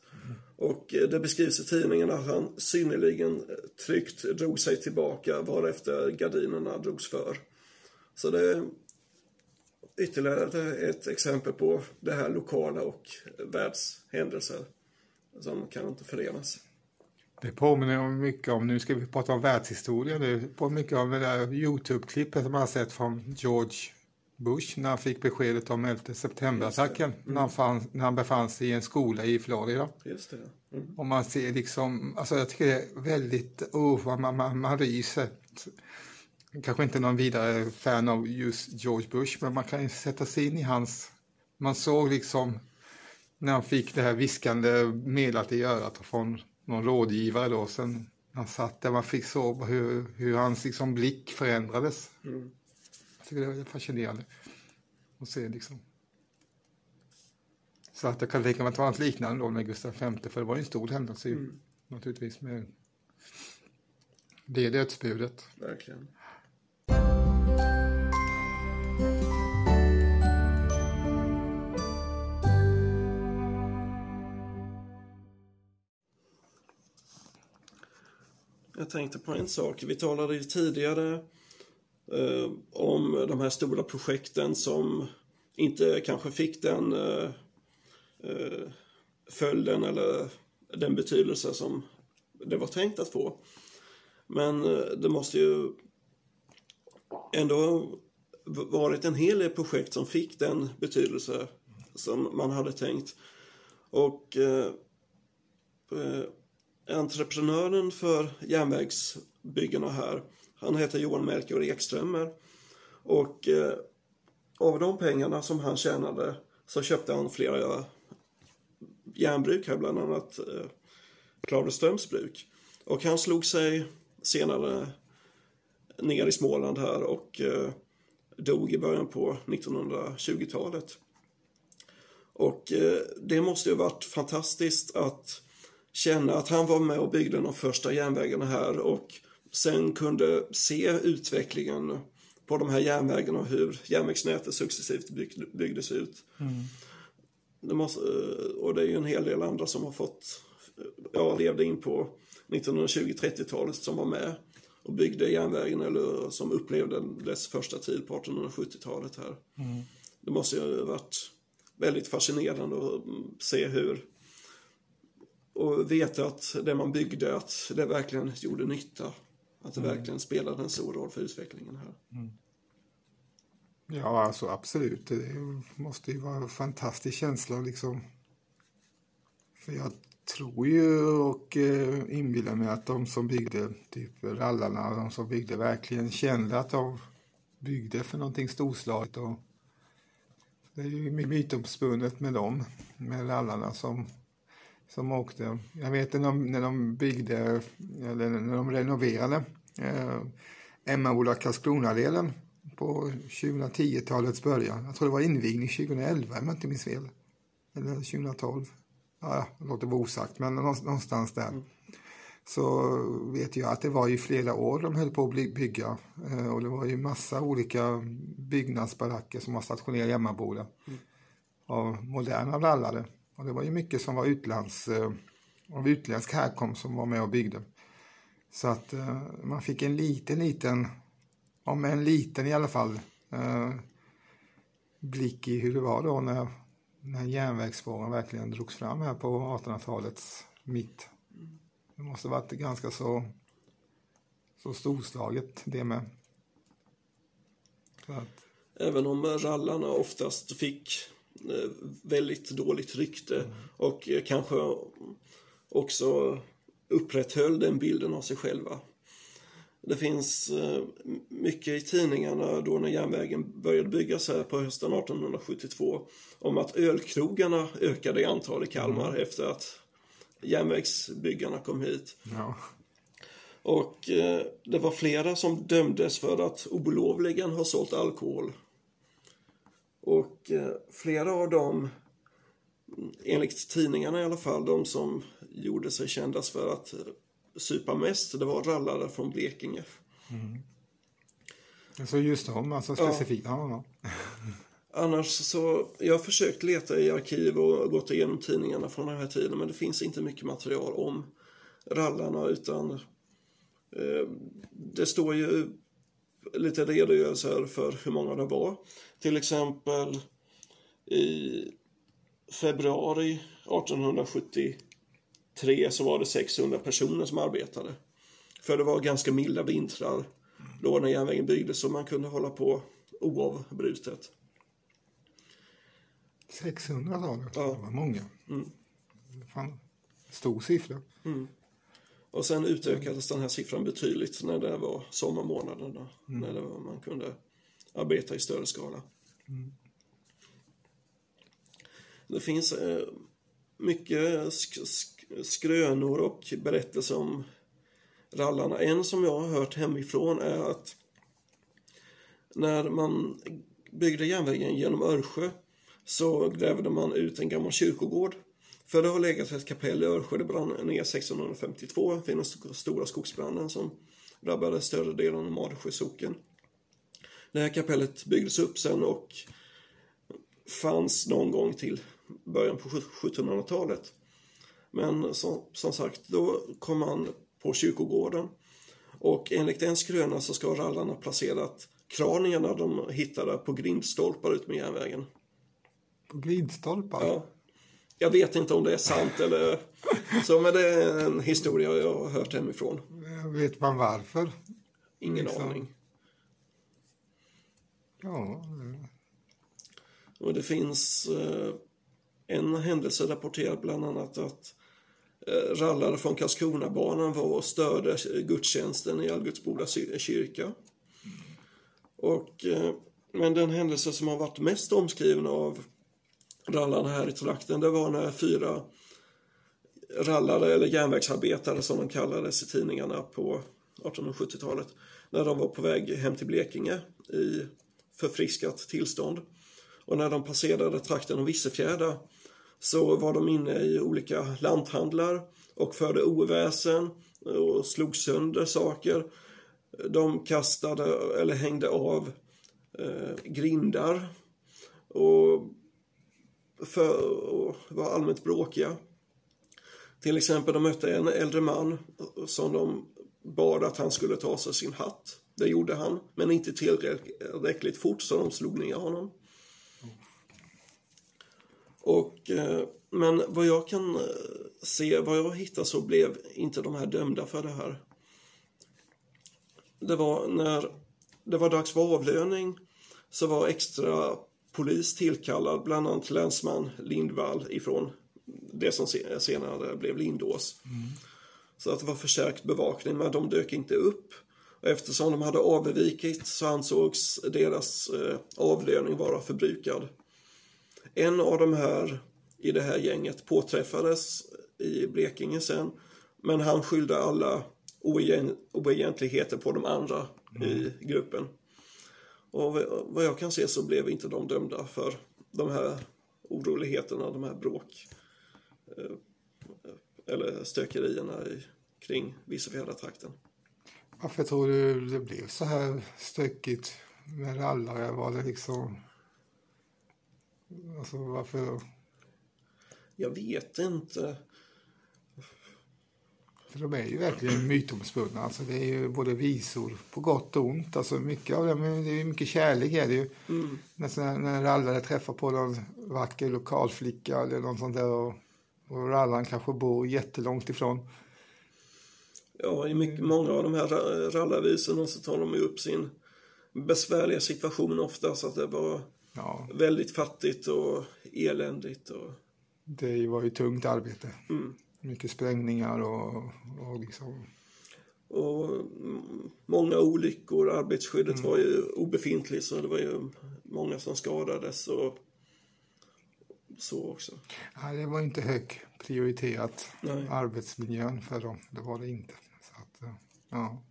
Och eh, det beskrivs i tidningen att han synnerligen eh, tryggt drog sig tillbaka varefter gardinerna drogs för. Så det är ytterligare ett eh, exempel på det här lokala och världshändelser som kan inte förenas. Det påminner mycket om, nu ska vi prata om världshistoria, nu, påminner mycket om det där Youtube-klippet som man har sett från George Bush när han fick beskedet om 11 september-attacken mm. när, han fann, när han befann sig i en skola i Florida. Just det. Mm. Och man ser liksom, alltså jag tycker det är väldigt, oh, man, man, man ryser. Kanske inte någon vidare fan av just George Bush, men man kan ju sätta sig in i hans, man såg liksom när han fick det här viskande medlet i örat från någon rådgivare då, sen han satt där, man fick så hur, hur hans liksom blick förändrades. Mm tycker det är fascinerande att se liksom. Så att jag kan tänka mig att det var något liknande då med Gustav V, för det var ju en stor händelse mm. naturligtvis med det dödsbudet. Verkligen. Jag tänkte på en sak. Vi talade ju tidigare Eh, om de här stora projekten som inte kanske fick den eh, eh, följden eller den betydelse som det var tänkt att få. Men eh, det måste ju ändå varit en hel del projekt som fick den betydelse som man hade tänkt. Och eh, eh entreprenören för järnvägsbyggena här han heter Johan Melchior Ekströmer. Och eh, av de pengarna som han tjänade så köpte han flera eh, järnbruk här, bland annat eh, Klavreströms bruk. Och han slog sig senare eh, ner i Småland här och eh, dog i början på 1920-talet. Och eh, det måste ju varit fantastiskt att känna att han var med och byggde de första järnvägarna här och sen kunde se utvecklingen på de här järnvägarna och hur järnvägsnätet successivt bygg, byggdes ut. Mm. Det måste, och det är ju en hel del andra som har fått, ja, levde in på 1920-30-talet som var med och byggde järnvägen eller som upplevde dess första tid på 1870-talet här. Det måste ju ha varit väldigt fascinerande att se hur och veta att det man byggde, att det verkligen gjorde nytta. Att det verkligen spelade en stor roll för utvecklingen här. Ja, alltså absolut. Det måste ju vara en fantastisk känsla liksom. För jag tror ju och eh, inbillar mig att de som byggde, typ rallarna, de som byggde verkligen kände att de byggde för någonting storslaget. Och det är ju mytomspunnet med dem, med rallarna som, som åkte. Jag vet när de, när de byggde, eller när de renoverade eh, Emmaboda Karlskronadelen på 2010-talets början. Jag tror det var invigning 2011 om jag inte minns fel. Eller 2012. Ja, det låter vara osagt, men någonstans där. Så vet jag att det var ju flera år de höll på att bygga. Eh, Och det var ju massa olika byggnadsbaracker som var stationerade i Emmaboda. Av moderna rallare. Och det var ju mycket som var utlands, eh, av utländsk härkomst som var med och byggde. Så att eh, man fick en liten, liten, om en liten i alla fall, eh, blick i hur det var då när, när järnvägsspåren verkligen drogs fram här på 1800-talets mitt. Det måste varit ganska så, så storslaget det med. Så att, Även om rallarna oftast fick väldigt dåligt rykte och eh, kanske också upprätthöll den bilden av sig själva. Det finns eh, mycket i tidningarna då när järnvägen började byggas här på hösten 1872 om att ölkrogarna ökade i antal i Kalmar efter att järnvägsbyggarna kom hit. ja. Och eh, det var flera som dömdes för att olovligen ha sålt alkohol. Och eh, flera av dem, mm, enligt tidningarna i alla fall, de som gjorde sig kändas för att supa mest, det var rallare från Blekinge. Så just de, alltså specifikt. Ja. Ja, Annars så, jag har försökt leta i arkiv och gått igenom tidningarna från den här tiden men det finns inte mycket material om rallarna utan eh, det står ju lite redogörelser för hur många det var. Till exempel i februari 1873 så var det 600 personer som arbetade. För det var ganska milda vintrar då när järnvägen byggdes så man kunde hålla på oavbrutet. 600 sa du? Ja. Det var många. Fan, stor siffra. Och sen utökades den här siffran betydligt när det var sommarmånaderna. När det var, man kunde arbeta i större skala. Det finns eh, mycket sk sk skrönor och berättelser om rallarna. En som jag har hört hemifrån är att när man byggde järnvägen genom Örsjö så grävde man ut en gammal kyrkogård. För det har ett kapell i Örsjö, det brann ner 1652 vid den st- stora skogsbranden som drabbade större delen av Madesjö socken. Det här kapellet byggdes upp sen och fanns någon gång till början på 1700-talet. Men som, som sagt, då kom man på kyrkogården och enligt en skröna så ska rallarna placerat kraningarna de hittade på grindstolpar ut med järnvägen. På glidstolpar? Ja. Jag vet inte om det är sant eller så, men det är en historia jag har hört hemifrån. Vet man varför? Ingen Liksom. aning. Ja, Och det finns eh, en händelse rapporterad bland annat att eh, rallare från Karlskronabanan var och störde gudstjänsten i Algutsboda kyrka. Och, eh, men den händelse som har varit mest omskriven av rallarna här i trakten det var när fyra rallare eller järnvägsarbetare som de kallades i tidningarna på 1870-talet när de var på väg hem till Blekinge i förfriskat tillstånd. Och när de passerade trakten av Vissefjärda så var de inne i olika lanthandlar och förde oväsen och slog sönder saker. De kastade eller hängde av eh, grindar och, för, att var allmänt bråkiga. Till exempel de mötte en äldre man som de bad att han skulle ta sig sin hatt. Det gjorde han, men inte tillräckligt fort så de slog ner honom. Och, eh, men vad jag kan eh, se, vad jag hittar så blev inte de här dömda för det här. Det var när det var dags för avlöning så var extra polis tillkallad, bland annat länsman Lindvall ifrån det som senare blev Lindås. Mm. Så att det var förstärkt bevakning, men de dök inte upp. Och eftersom de hade avvikit så ansågs deras eh, avlöning vara förbrukad. En av de här i det här gänget påträffades i Blekinge sen, men han skyllde alla oegentligheter på de andra mm. i gruppen. Och vad jag kan se så blev inte de dömda för de här oroligheterna, de här bråk eh, eller stökerierna kring Vissefjärdratrakten. Varför tror du det blev så här stökigt med rallare? Var det liksom... Alltså varför? Jag vet inte. För de är ju verkligen mytomspunna. Alltså det är ju både visor på gott och ont. Alltså mycket av dem, det är mycket kärlek är det ju. Mm. När, när rallare träffar på någon vacker lokalflicka eller något sånt där och, och rallaren kanske bor jättelångt ifrån. Ja, i mycket, många av de här rallarvisorna så tar de ju upp sin besvärliga situation ofta så att det var ja. väldigt fattigt och eländigt. Och... Det var ju tungt arbete. Mm. Mycket sprängningar och, och liksom... Och många olyckor, arbetsskyddet mm. var ju obefintligt så det var ju många som skadades och så också. Nej, det var inte högt prioriterat, Nej. arbetsmiljön för dem. Det var det inte. Så att, ja.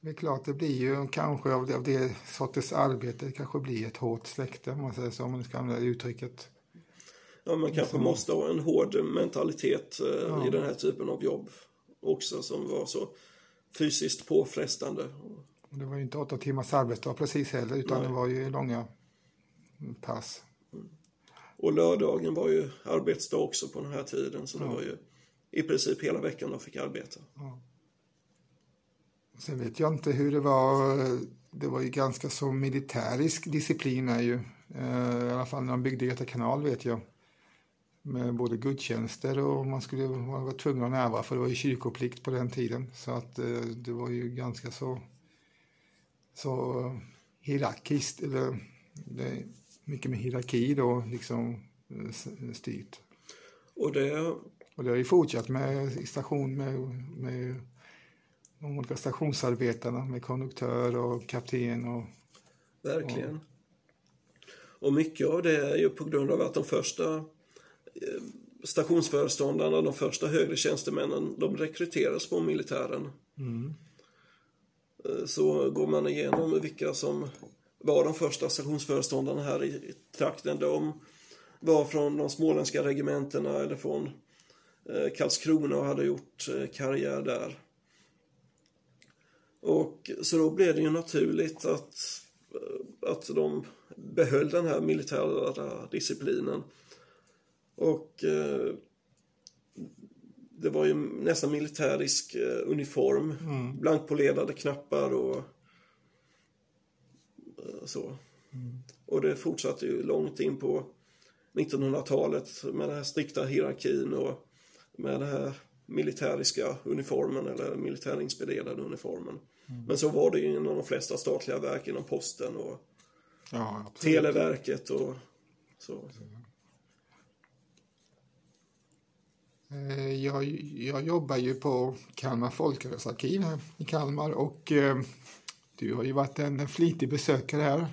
Det är klart, det blir ju kanske av det, av det sortens arbete, det kanske blir ett hårt släkte om man säger så, om man ska använda uttrycket. Ja, man kanske mm. måste ha en hård mentalitet eh, ja. i den här typen av jobb också som var så fysiskt påfrestande. Det var ju inte åtta timmars arbetsdag precis heller utan Nej. det var ju långa pass. Mm. Och lördagen var ju arbetsdag också på den här tiden så ja. det var ju i princip hela veckan de fick arbeta. Ja. Sen vet jag inte hur det var. Det var ju ganska så militärisk disciplin är ju. Eh, I alla fall när de byggde Göta kanal vet jag med både gudstjänster och man skulle vara tvungen att närvara för det var ju kyrkoplikt på den tiden. Så att eh, det var ju ganska så, så hierarkiskt, eller det, mycket med hierarki då liksom eh, styrt. Och det, och det har ju fortsatt med i station med, med de olika stationsarbetarna med konduktör och kapten och Verkligen. Och, och mycket av det är ju på grund av att de första Eh, stationsföreståndarna, de första högre tjänstemännen, de rekryteras på militären. Mm. Eh, så går man igenom vilka som var de första stationsföreståndarna här i trakten. De var från de småländska regementena eller från eh, Karlskrona och hade gjort karriär där. Och så då blev det ju naturligt att, att de behöll den här militära disciplinen. Och eh, det var ju nästan militärisk eh, uniform, mm. blankpolerade knappar och eh, så. Mm. Och det fortsatte ju långt in på 1900-talet med den här strikta hierarkin och med den här militäriska uniformen eller militärinspirerade uniformen. Mm. Men så var det ju inom de flesta statliga verk, inom posten och ja, Televerket och så. Eh, Eh, jag, jag jobbar ju på Kalmar folkrörelsearkiv här i Kalmar och eh, du har ju varit en flitig besökare här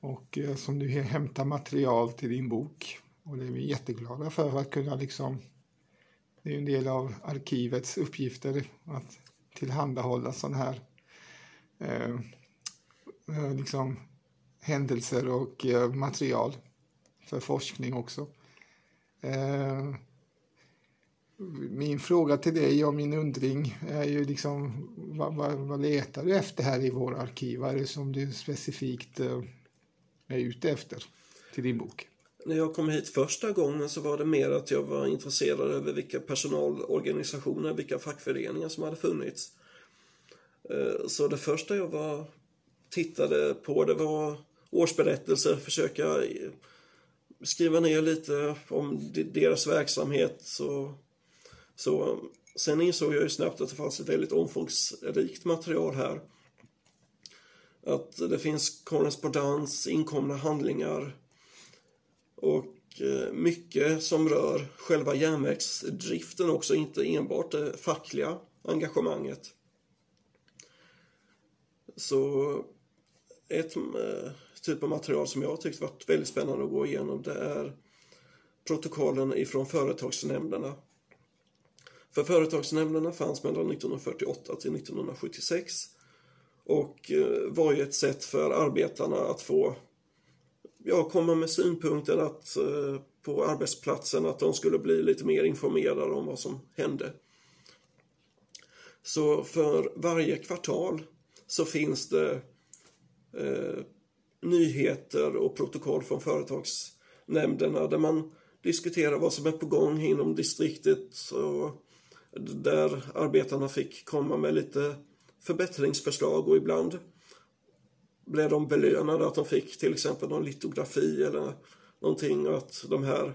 och eh, som du hämtar material till din bok och det är vi jätteglada för att kunna liksom det är en del av arkivets uppgifter att tillhandahålla sådana här eh, liksom händelser och eh, material för forskning också. Eh, min fråga till dig och min undring är ju liksom vad, vad, vad letar du efter här i vår arkiv? Vad är det som du specifikt eh, är ute efter till din bok? När jag kom hit första gången så var det mer att jag var intresserad över vilka personalorganisationer, vilka fackföreningar som hade funnits. Eh, så det första jag var, tittade på det var årsberättelser, försöka skriva ner lite om deras verksamhet. och så, sen insåg jag ju snabbt att det fanns ett väldigt omfångsrikt material här. Att det finns korrespondens, inkomna handlingar och eh, mycket som rör själva järnvägsdriften också, inte enbart det fackliga engagemanget. Så ett eh, typ av material som jag tyckte tyckt varit väldigt spännande att gå igenom det är protokollen ifrån företagsnämnderna. För företagsnämnderna fanns mellan 1948 till 1976 och eh, var ju ett sätt för arbetarna att få ja, komma med synpunkter att, eh, på arbetsplatsen, att de skulle bli lite mer informerade om vad som hände. Så för varje kvartal så finns det eh, nyheter och protokoll från företagsnämnderna där man diskuterar vad som är på gång inom distriktet och där arbetarna fick komma med lite förbättringsförslag och ibland blev de belönade att de fick till exempel någon litografi eller någonting och att de här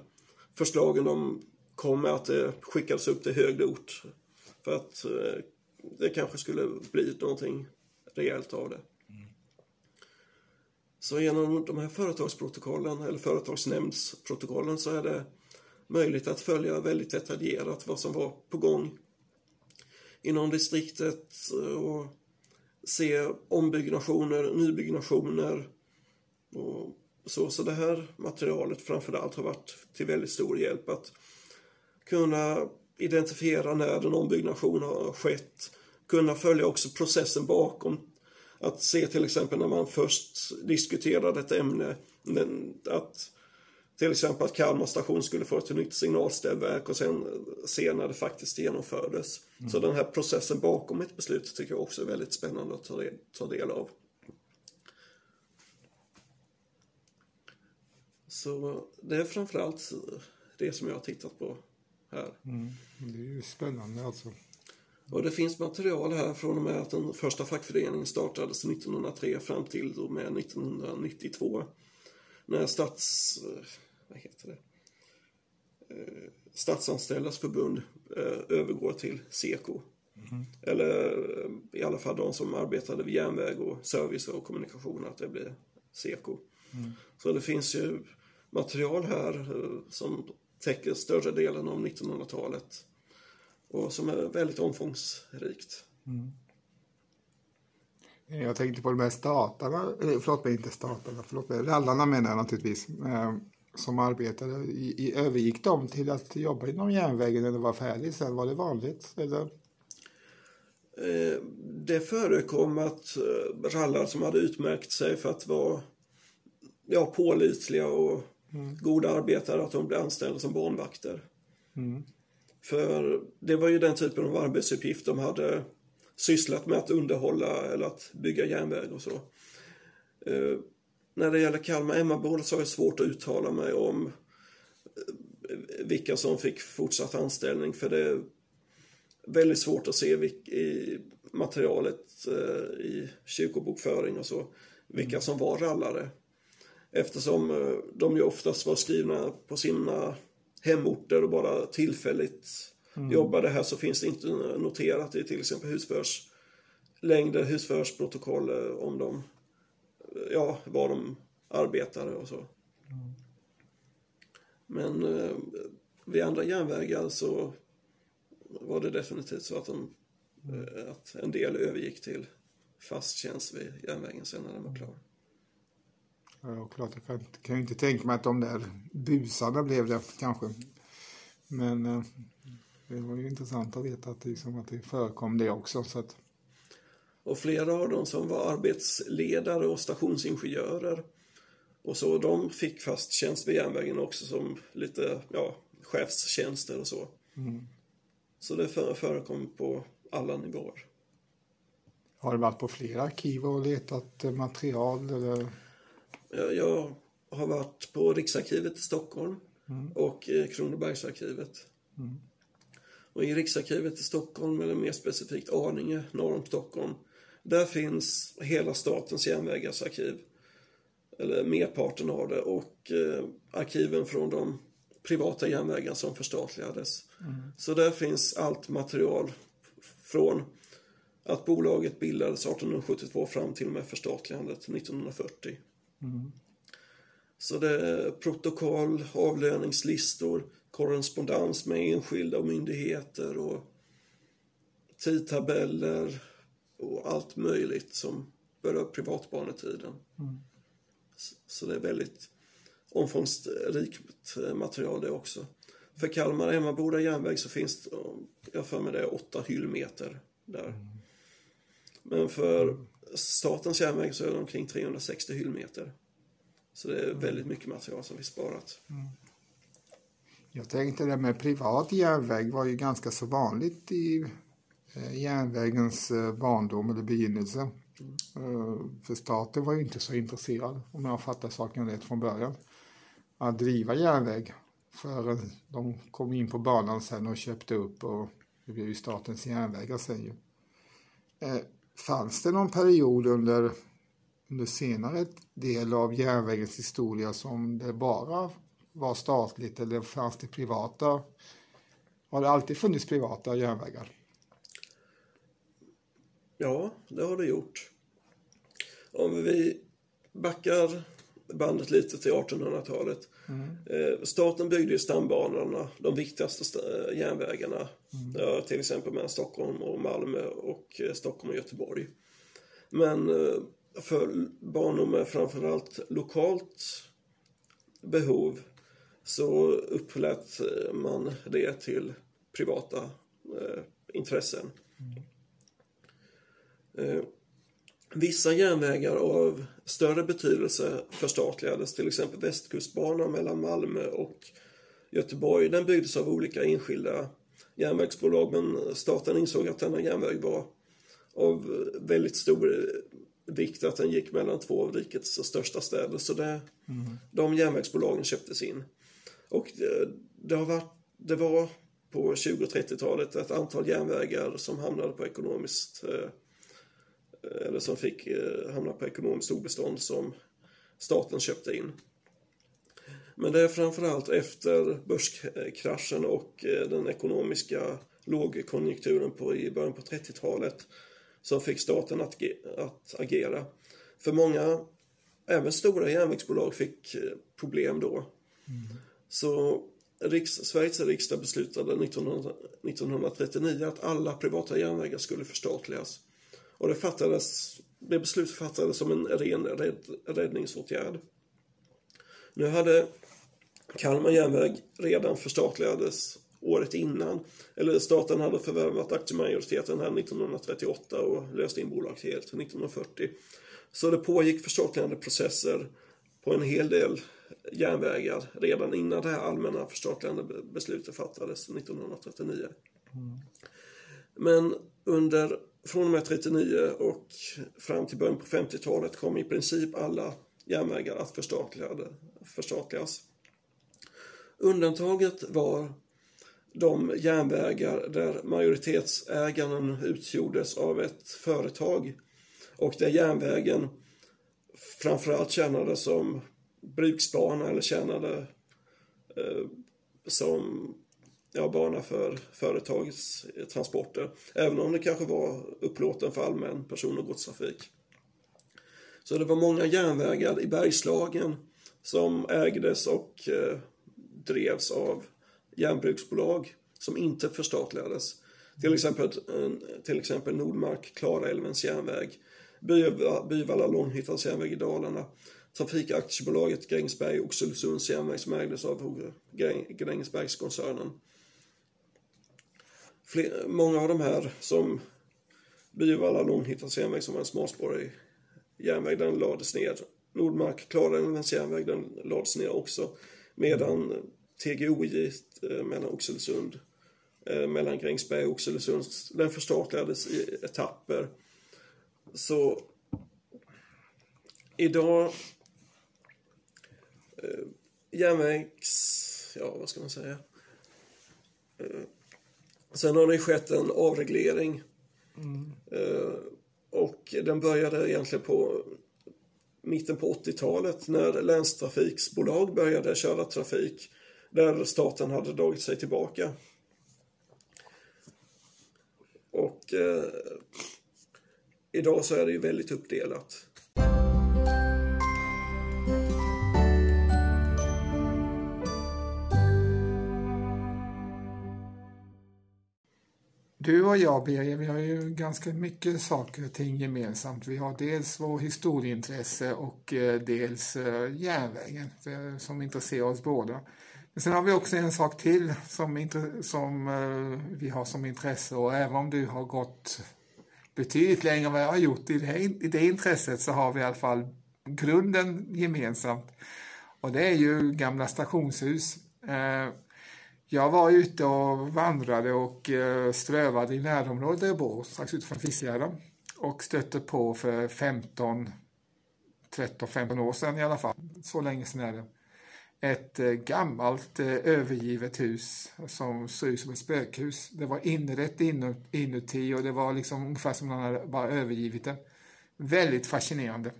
förslagen de kom med att det skickades upp till högre ort för att eh, det kanske skulle bli någonting rejält av det. Så genom de här företagsprotokollen eller företagsnämndsprotokollen så är det möjligt att följa väldigt detaljerat vad som var på gång inom distriktet och se ombyggnationer, nybyggnationer och så. Så det här materialet framförallt har varit till väldigt stor hjälp att kunna identifiera när en ombyggnation har skett, kunna följa också processen bakom att se till exempel när man först diskuterade ett ämne, att till exempel att Kalmar station skulle få ett nytt signalställverk och sen se när det faktiskt genomfördes. Mm. Så den här processen bakom ett beslut tycker jag också är väldigt spännande att ta del, ta del av. Så det är framförallt det som jag har tittat på här. Mm. Det är ju spännande alltså. Och det finns material här från och med att den första fackföreningen startades 1903 fram till och med 1992. När stats... Vad heter det? Eh, Statsanställdas förbund eh, övergår till SEKO. Mm. Eller eh, i alla fall de som arbetade vid järnväg och service och kommunikation, att det blir SEKO. Mm. Så det finns ju material här som täcker större delen av 1900-talet och som är väldigt omfångsrikt. Mm. Jag tänkte på de här statarna, förlåt mig, inte statarna, förlåt mig, rallarna menar jag naturligtvis, som arbetade. I, i, övergick de till att jobba inom järnvägen när det var färdigt sen? Var det vanligt? Eller? Eh, det förekom att eh, rallar som hade utmärkt sig för att vara ja, pålitliga och mm. goda arbetare, att de blev anställda som barnvakter. Mm. För det var ju den typen av arbetsuppgift de hade sysslat med att underhålla eller att bygga järnväg och så. När det gäller Kalmar-Emmaboda så har jag svårt att uttala mig om eh, vilka som fick fortsatt anställning för det är väldigt svårt att se i materialet eh, i kyrkobokföring och så vilka som var rallare. Eftersom eh, de ju oftast var skrivna på sina hemorter och bara tillfälligt mm. jobbade här så finns det inte noterat i till exempel husförs längder, husförsprotokoll om de, ja, var de arbetade och så. Mm. Men eh, vid andra järnvägar så var det definitivt så att, de, eh, att en del övergick till fast tjänst vid järnvägen sen när den var klar. Ja, klart, jag kan, kan ju inte tänka mig att de där busarna blev det kanske. Men eh, det var ju intressant att veta att, liksom, att det förekom det också. Så att... Och flera av dem som var arbetsledare och stationsingenjörer och så, de fick fast tjänst vid järnvägen också som lite, ja, chefstjänster och så. Mm. Så det förekom på alla nivåer. Har du varit på flera arkiv och letat material? Eller? Jag, har varit på Riksarkivet i Stockholm och eh, Kronobergsarkivet. Och i Riksarkivet i Stockholm, eller mer specifikt Arninge, norr om Stockholm, där finns hela Statens järnvägars arkiv. Eller merparten av det och eh, arkiven från de privata järnvägar som förstatligades. Så där finns allt material från att bolaget bildades 1872 fram till och med förstatligandet 1940. Så det är protokoll, avlöningslistor, korrespondens med enskilda och myndigheter och tidtabeller och allt möjligt som berör privatbanetiden. S- Så det är väldigt omfångsrikt material det också. För Kalmar Emmaboda järnväg så finns jag för mig det, åtta hyllmeter där. Men för Statens järnväg så är det omkring 360 hyllmeter. Så det är väldigt mycket material som vi sparat. Jag tänkte det med privat järnväg var ju ganska så vanligt i eh, Eh, järnvägens eh, barndom eller begynnelse. Eh, för staten var ju inte så intresserad, om jag fattar saken rätt från början, att driva järnväg förrän de kom in på banan sen och köpte upp och det blev ju statens järnvägar sen ju. Fanns det någon period under, under senare del av järnvägens historia som det bara var statligt eller fanns det privata? Har det alltid funnits privata järnvägar? Ja, det har det gjort. Om vi backar bandet lite till 1800-talet. Eh, staten byggde ju stambanorna, de viktigaste eh, järnvägarna. Ja, till exempel mellan Stockholm och Malmö och eh, Stockholm och Göteborg. Men eh, för banor med framförallt lokalt behov så upplät man det till privata intressen. Eh, Eh, vissa järnvägar av större betydelse förstatligades, till exempel Västkustbanan mellan Malmö och Göteborg. Den byggdes av olika enskilda järnvägsbolag men staten insåg att denna järnväg var av väldigt stor vikt att den gick mellan två av rikets största städer. Så det, de järnvägsbolagen köptes in. Och det, det, har varit, det var på 20 och 30-talet ett antal järnvägar som hamnade på ekonomiskt eh, Eh, eller som fick eh, hamna på ekonomiskt obestånd som staten köpte in. Men det är framförallt efter börskraschen och eh, den ekonomiska lågkonjunkturen på, i början på 30-talet som fick staten att, att agera. För många, även stora järnvägsbolag, fick eh, problem då. Så riks, Sveriges riksdag beslutade 1900, 1939 att alla privata järnvägar skulle förstatligas. Och det, fattades, det beslutet fattades som en ren rädd, räddningsåtgärd. Nu hade Kalmar järnväg redan förstatligades året innan. Eller staten hade förvärvat aktiemajoriteten här 1938 och löste in bolaget helt 1940. Så det pågick förstatligandeprocesser på en hel del järnvägar redan innan det här allmänna förstatligande beslutet fattades 1939. Men under, från och med 39 och fram till början på 50-talet kom i princip alla järnvägar att förstatligas. Undantaget var de järnvägar där majoritetsägaren utgjordes av ett företag och där järnvägen framförallt tjänade som bruksbana eller tjänade eh, som ja, bana för företagets transporter. Även om det kanske var upplåten för allmän person och godstrafik. Så det var många järnvägar i Bergslagen som ägdes och eh, drevs av järnbruksbolag som inte förstatligades. Till exempel, eh, till exempel Nordmark, Klarälvens järnväg, Byvalla Långhyttans järnväg i Dalarna, Trafikaktiebolaget Grängesberg Oxelösunds järnväg som ägdes av Grängesbergskoncernen. Fler, många av de här som Byvalla Långhyttans järnväg som var en smalspårig järnväg, den lades ner. Nordmark Klarälvens järnväg, den lades ner också. Medan TGOJ eh, mellan Oxelösund, eh, mellan Grängesberg och Oxelösund, den förstatligades i etapper. Så idag eh, järnvägs... Ja, vad ska man säga? Eh, Sen har det skett en avreglering. Mm. och den började egentligen på mitten på 80-talet när länstrafiksbolag började köra trafik där staten hade dragit sig tillbaka. Och eh, idag så är det ju väldigt uppdelat. Och jag, Birger, vi har ju ganska mycket saker och ting gemensamt. Vi har dels vår historieintresse och eh, dels eh, järnvägen som intresserar oss båda. Men sen har vi också en sak till som, som eh, vi har som intresse och även om du har gått betydligt längre än vad jag har gjort i det, i det intresset så har vi i alla fall grunden gemensamt. Och det är ju gamla stationshus. Jag var ute och vandrade och eh, strövade i närområdet där jag bor, strax utanför Fiskehärad, Och stötte på för 15, 13-15 år sedan i alla fall, så länge sedan är det. Ett eh, gammalt eh, övergivet hus som såg ut som ett spökhus. Det var inrett inuti och det var liksom ungefär som man hade bara övergivit det. Väldigt fascinerande.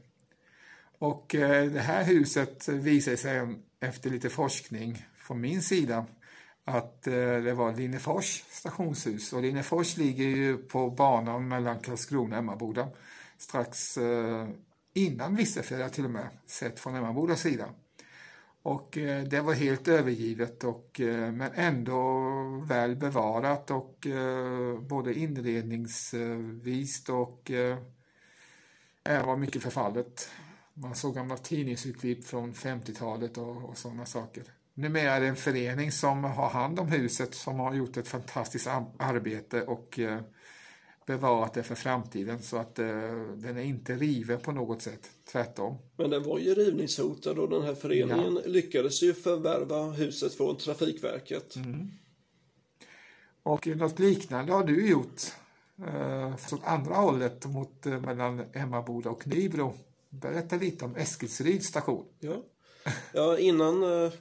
Och det här huset visade sig efter lite forskning från min sida att eh, det var Linnefors stationshus och Linnefors ligger ju på banan mellan Karlskrona och Emmaboda strax eh, innan Vissefjärda till och med, sett från Emmabodas sida. Och eh, det var helt övergivet och, eh, men ändå väl bevarat och eh, både inredningsvis och eh, även var mycket förfallet. Man såg gamla tidningsutklipp från 50-talet och, och sådana saker. Numera är det en förening som har hand om huset som har gjort ett fantastiskt ar- arbete och eh, bevarat det för framtiden så att eh, den är inte riven på något sätt, tvärtom. Men den var ju rivningshotad och den här föreningen lyckades ju förvärva huset från Trafikverket. Och något liknande har du gjort, eh, från andra hållet mot eh, mellan Emmaboda och Nybro. Berätta lite om Eskilsryds station. Ja, ja innan, eh,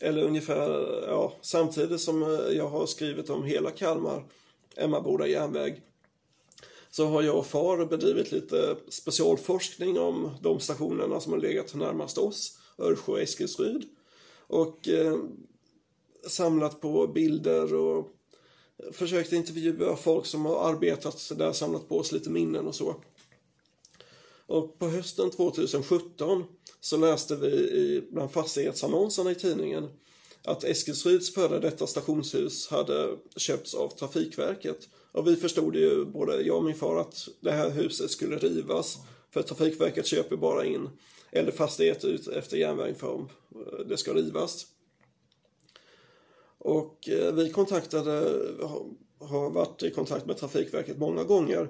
eller ungefär ja, samtidigt som eh, jag har skrivit om hela Kalmar, Emmaboda järnväg, så har jag och far bedrivit lite specialforskning om de stationerna som har legat närmast oss, Örsjö och Eskilsryd. Och eh, samlat på bilder och försökt intervjua folk som har arbetat där, samlat på oss lite minnen och så. Och på hösten 2017 så läste vi i, bland fastighetsannonserna i tidningen att Eskilsryds före detta stationshus hade köpts av Trafikverket. Och vi förstod ju, både jag och min far, att det här huset skulle rivas. För Trafikverket köper bara in eller fastigheter ut efter järnvägen för om eh, det ska rivas. Och eh, vi kontaktade, har varit i kontakt med Trafikverket många gånger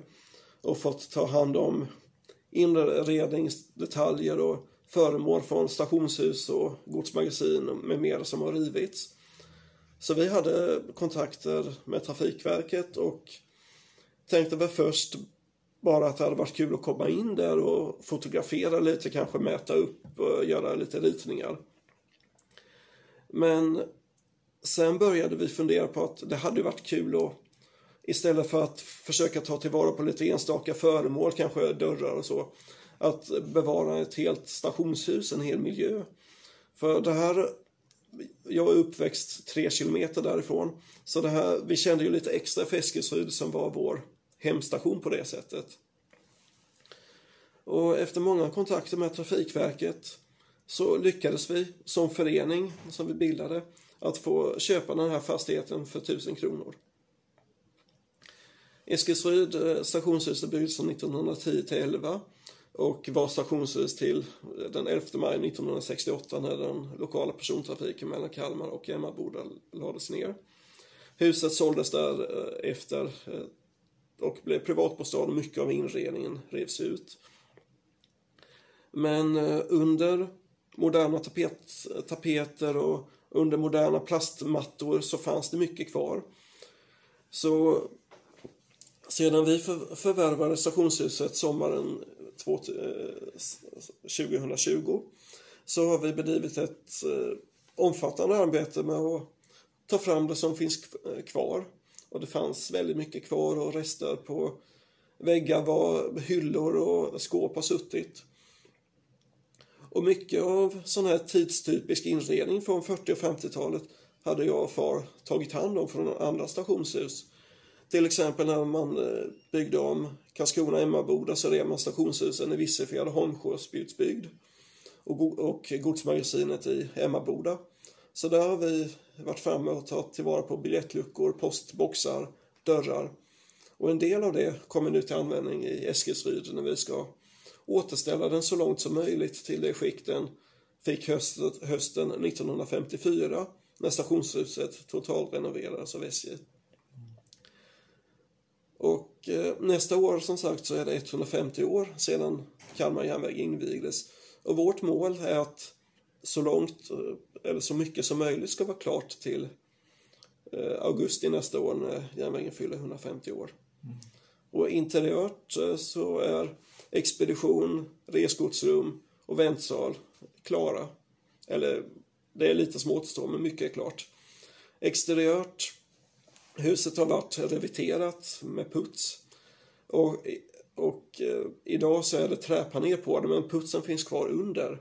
och fått ta hand om inredningsdetaljer och föremål från stationshus och godsmagasin med mera som har rivits. Så vi hade kontakter med Trafikverket och tänkte väl först bara att det hade varit kul att komma in där och fotografera lite, kanske mäta upp och göra lite ritningar. Men sen började vi fundera på att det hade varit kul att istället för att försöka ta tillvara på lite enstaka föremål, kanske dörrar och så, att bevara ett helt stationshus, en hel miljö. För det här, jag är uppväxt tre kilometer därifrån, så det här, vi kände ju lite extra för Eskilstuna som var vår hemstation på det sättet. Och efter många kontakter med Trafikverket så lyckades vi som förening som vi bildade att få köpa den här fastigheten för 1000 kronor. Eskilsryd eh, stationshus är byggdes från 1910 till 11 och var stationshus till den 11 maj 1968 när den lokala persontrafiken mellan Kalmar och Emmaboda lades ner. Huset såldes därefter eh, eh, och blev privatbostad och mycket av inredningen revs ut. Men under moderna tapet, tapeter och under moderna plastmattor så fanns det mycket kvar. Så sedan vi förvärvade stationshuset sommaren 2020 eh, så har vi bedrivit ett eh, omfattande arbete med att ta fram det som finns eh, kvar. Och det fanns väldigt mycket kvar och rester på väggar var hyllor och skåp har suttit. Och mycket av sån här tidstypisk inredning från 40 och 50-talet hade jag och far tagit hand om från andra stationshus. Till exempel när man eh, byggde om Karlskrona Emmaboda så rev man stationshusen i Vissefjärd och Holmsjöspjutsbygd och, och godsmagasinet i Emmaboda. Så där har vi varit framme och tagit tillvara på biljettluckor, postboxar, dörrar. Och en del av det kommer nu till användning i Eskilsryd när vi ska återställa den så långt som möjligt till det skick den fick hösten 1954 när stationshuset totalrenoverades av SJ. Och eh, nästa år som sagt så är det 150 år sedan Kalmar järnväg invigdes. Och vårt mål är att så långt, eh, eller så mycket som möjligt ska vara klart till eh, augusti nästa år när järnvägen fyller 150 år. Mm. Och interiört så är expedition, resgodsrum och väntsal klara. Eller det är lite som återstår, men mycket är klart. Exteriört, huset har varit reviterat med puts. Och, och eh, idag så är det träpanel på det, men putsen finns kvar under.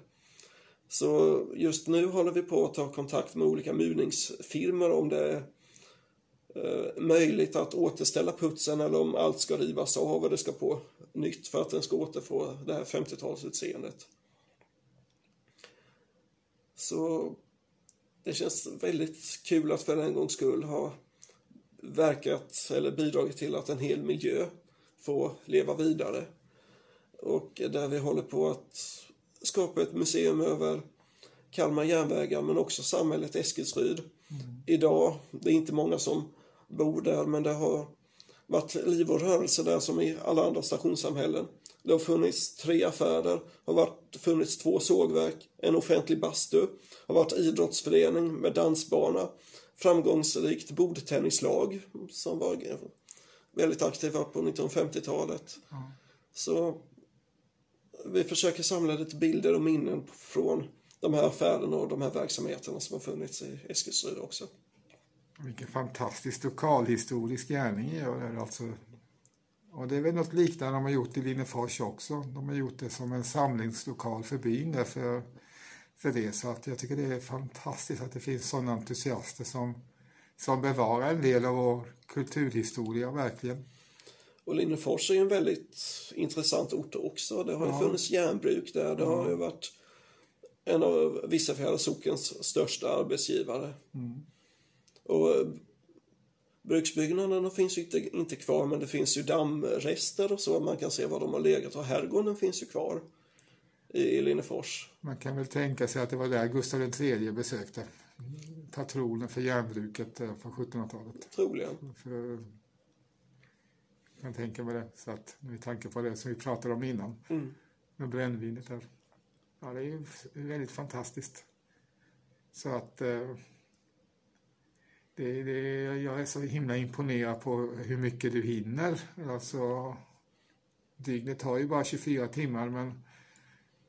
Så just nu håller vi på att ta kontakt med olika murningsfirmor om det är eh, möjligt att återställa putsen eller om allt ska rivas av och det ska på nytt för att den ska återfå det här 50-talsutseendet. Så det känns väldigt kul att för en gångs skull ha verkat eller bidragit till att en hel miljö får leva vidare. Och där vi håller på att skapa ett museum över Kalmar järnvägar men också samhället Eskilsryd. Mm. Idag, det är inte många som bor där men det har varit liv och rörelse där som i alla andra stationssamhällen. Det har funnits tre affärer, har varit, funnits två sågverk, en offentlig bastu, har varit idrottsförening med dansbana, framgångsrikt bordtennislag som var väldigt aktiva på 1950-talet. Mm. Så vi försöker samla lite bilder och minnen från de här affärerna och de här verksamheterna som har funnits i Eskilstuna också. Vilken fantastisk lokalhistorisk gärning gör det alltså. Och det är väl något liknande de har gjort i Linnefors också. De har gjort det som en samlingslokal för byn därför, för det. Så att jag tycker det är fantastiskt att det finns sådana entusiaster som, som bevarar en del av vår kulturhistoria verkligen. Och Linnefors är en väldigt intressant ort också. Det har ja. ju funnits järnbruk där. Det ja. har ju varit en av Vissafjärda sockens största arbetsgivare. Mm. Och eh, bruksbyggnaderna finns ju inte, inte kvar men det finns ju dammrester och så. Man kan se var de har legat och herrgården finns ju kvar i, Linnefors. Man kan väl tänka sig att det var där Gustav III besökte patronen för järnbruket eh, på 1700-talet. Troligen. För, jag kan tänka mig det. Så att, med tanke på det som vi pratade om innan. Mm. Med brännvinet där. Ja, det är ju väldigt fantastiskt. Så att eh, det, det, jag är så himla imponerad på hur mycket du hinner. Alltså, dygnet har ju bara 24 timmar men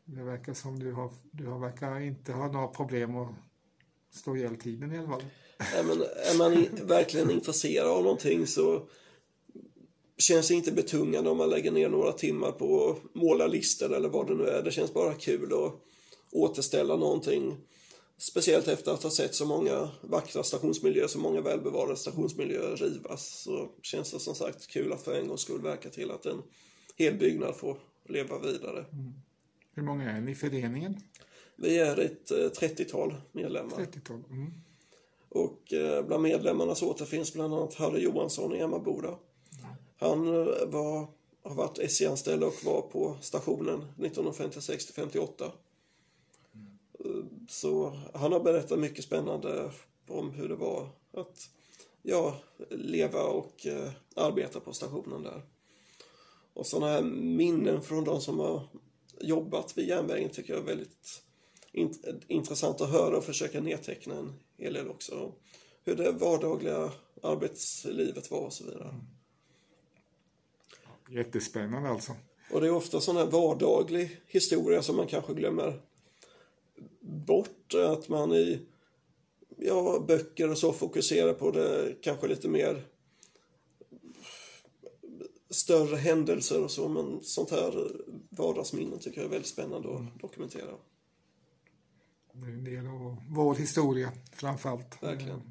det verkar som du har, du har verkar inte ha några problem att stå ihjäl tiden i alla fall. Nej, men är man verkligen intresserad av någonting så känns det inte betungande om man lägger ner några timmar på att måla listor eller vad det nu är. Det känns bara kul att återställa någonting. Speciellt efter att ha sett så många vackra stationsmiljöer, så många välbevarade stationsmiljöer rivas. Så känns det som sagt kul att för en gångs skull verka till att en hel byggnad får leva vidare. Mm. Hur många är ni i föreningen? Vi är ett 30-tal eh, medlemmar. 30-tal. Mm. Och eh, bland medlemmarna så återfinns bland annat Harry Johansson i Emmaboda. Han eh, var, har varit SJ-anställd och var på stationen 1956-58. Mm. Så han har berättat mycket spännande om hur det var att ja, leva och arbeta på stationen där. Och sådana här minnen från de som har jobbat vid järnvägen tycker jag är väldigt int intressant att höra och försöka nedteckna en hel del också. Hur det vardagliga arbetslivet var och så vidare. Mm. Jättespännande alltså. Och det är ofta sån här vardaglig historia som man kanske glömmer bort. Att man i ja, böcker och så fokuserar på det kanske lite mer större händelser och så. Men sånt här vardagsminnen tycker jag är väldigt spännande att dokumentera. Det är en del av vår historia framförallt. Verkligen.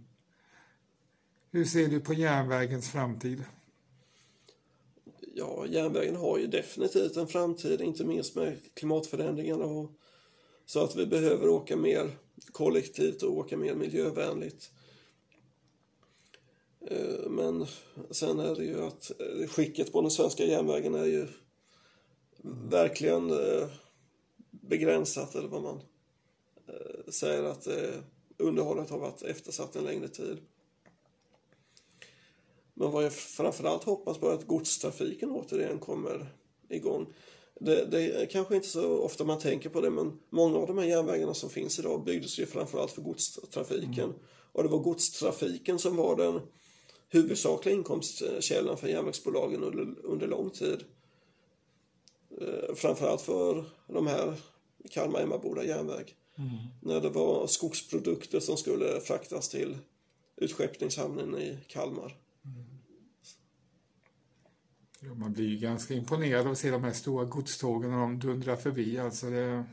Hur ser du på järnvägens framtid? Ja, järnvägen har ju definitivt en framtid, inte minst med klimatförändringarna. Och så att vi behöver åka mer kollektivt och åka mer miljövänligt. Eh, Men sen är det ju att eh, skicket på den svenska järnvägen är ju verkligen eh, begränsat, eller vad man säger att underhållet har varit eftersatt en längre tid. Men vad jag framförallt hoppas på är att godstrafiken återigen kommer igång. Det, det är kanske inte så ofta man tänker på det, men många av de här järnvägarna som finns idag byggdes ju framförallt för godstrafiken. Och det var godstrafiken som var den huvudsakliga inkomstkällan för järnvägsbolagen under, under lång tid. Eh, framförallt för de här Kalmar-Emmaboda järnväg. När det var skogsprodukter som skulle fraktas till utskeppningshamnen i Kalmar. Ja, man blir ju ganska imponerad av att se de här stora godstågen när de dundrar förbi. Alltså det,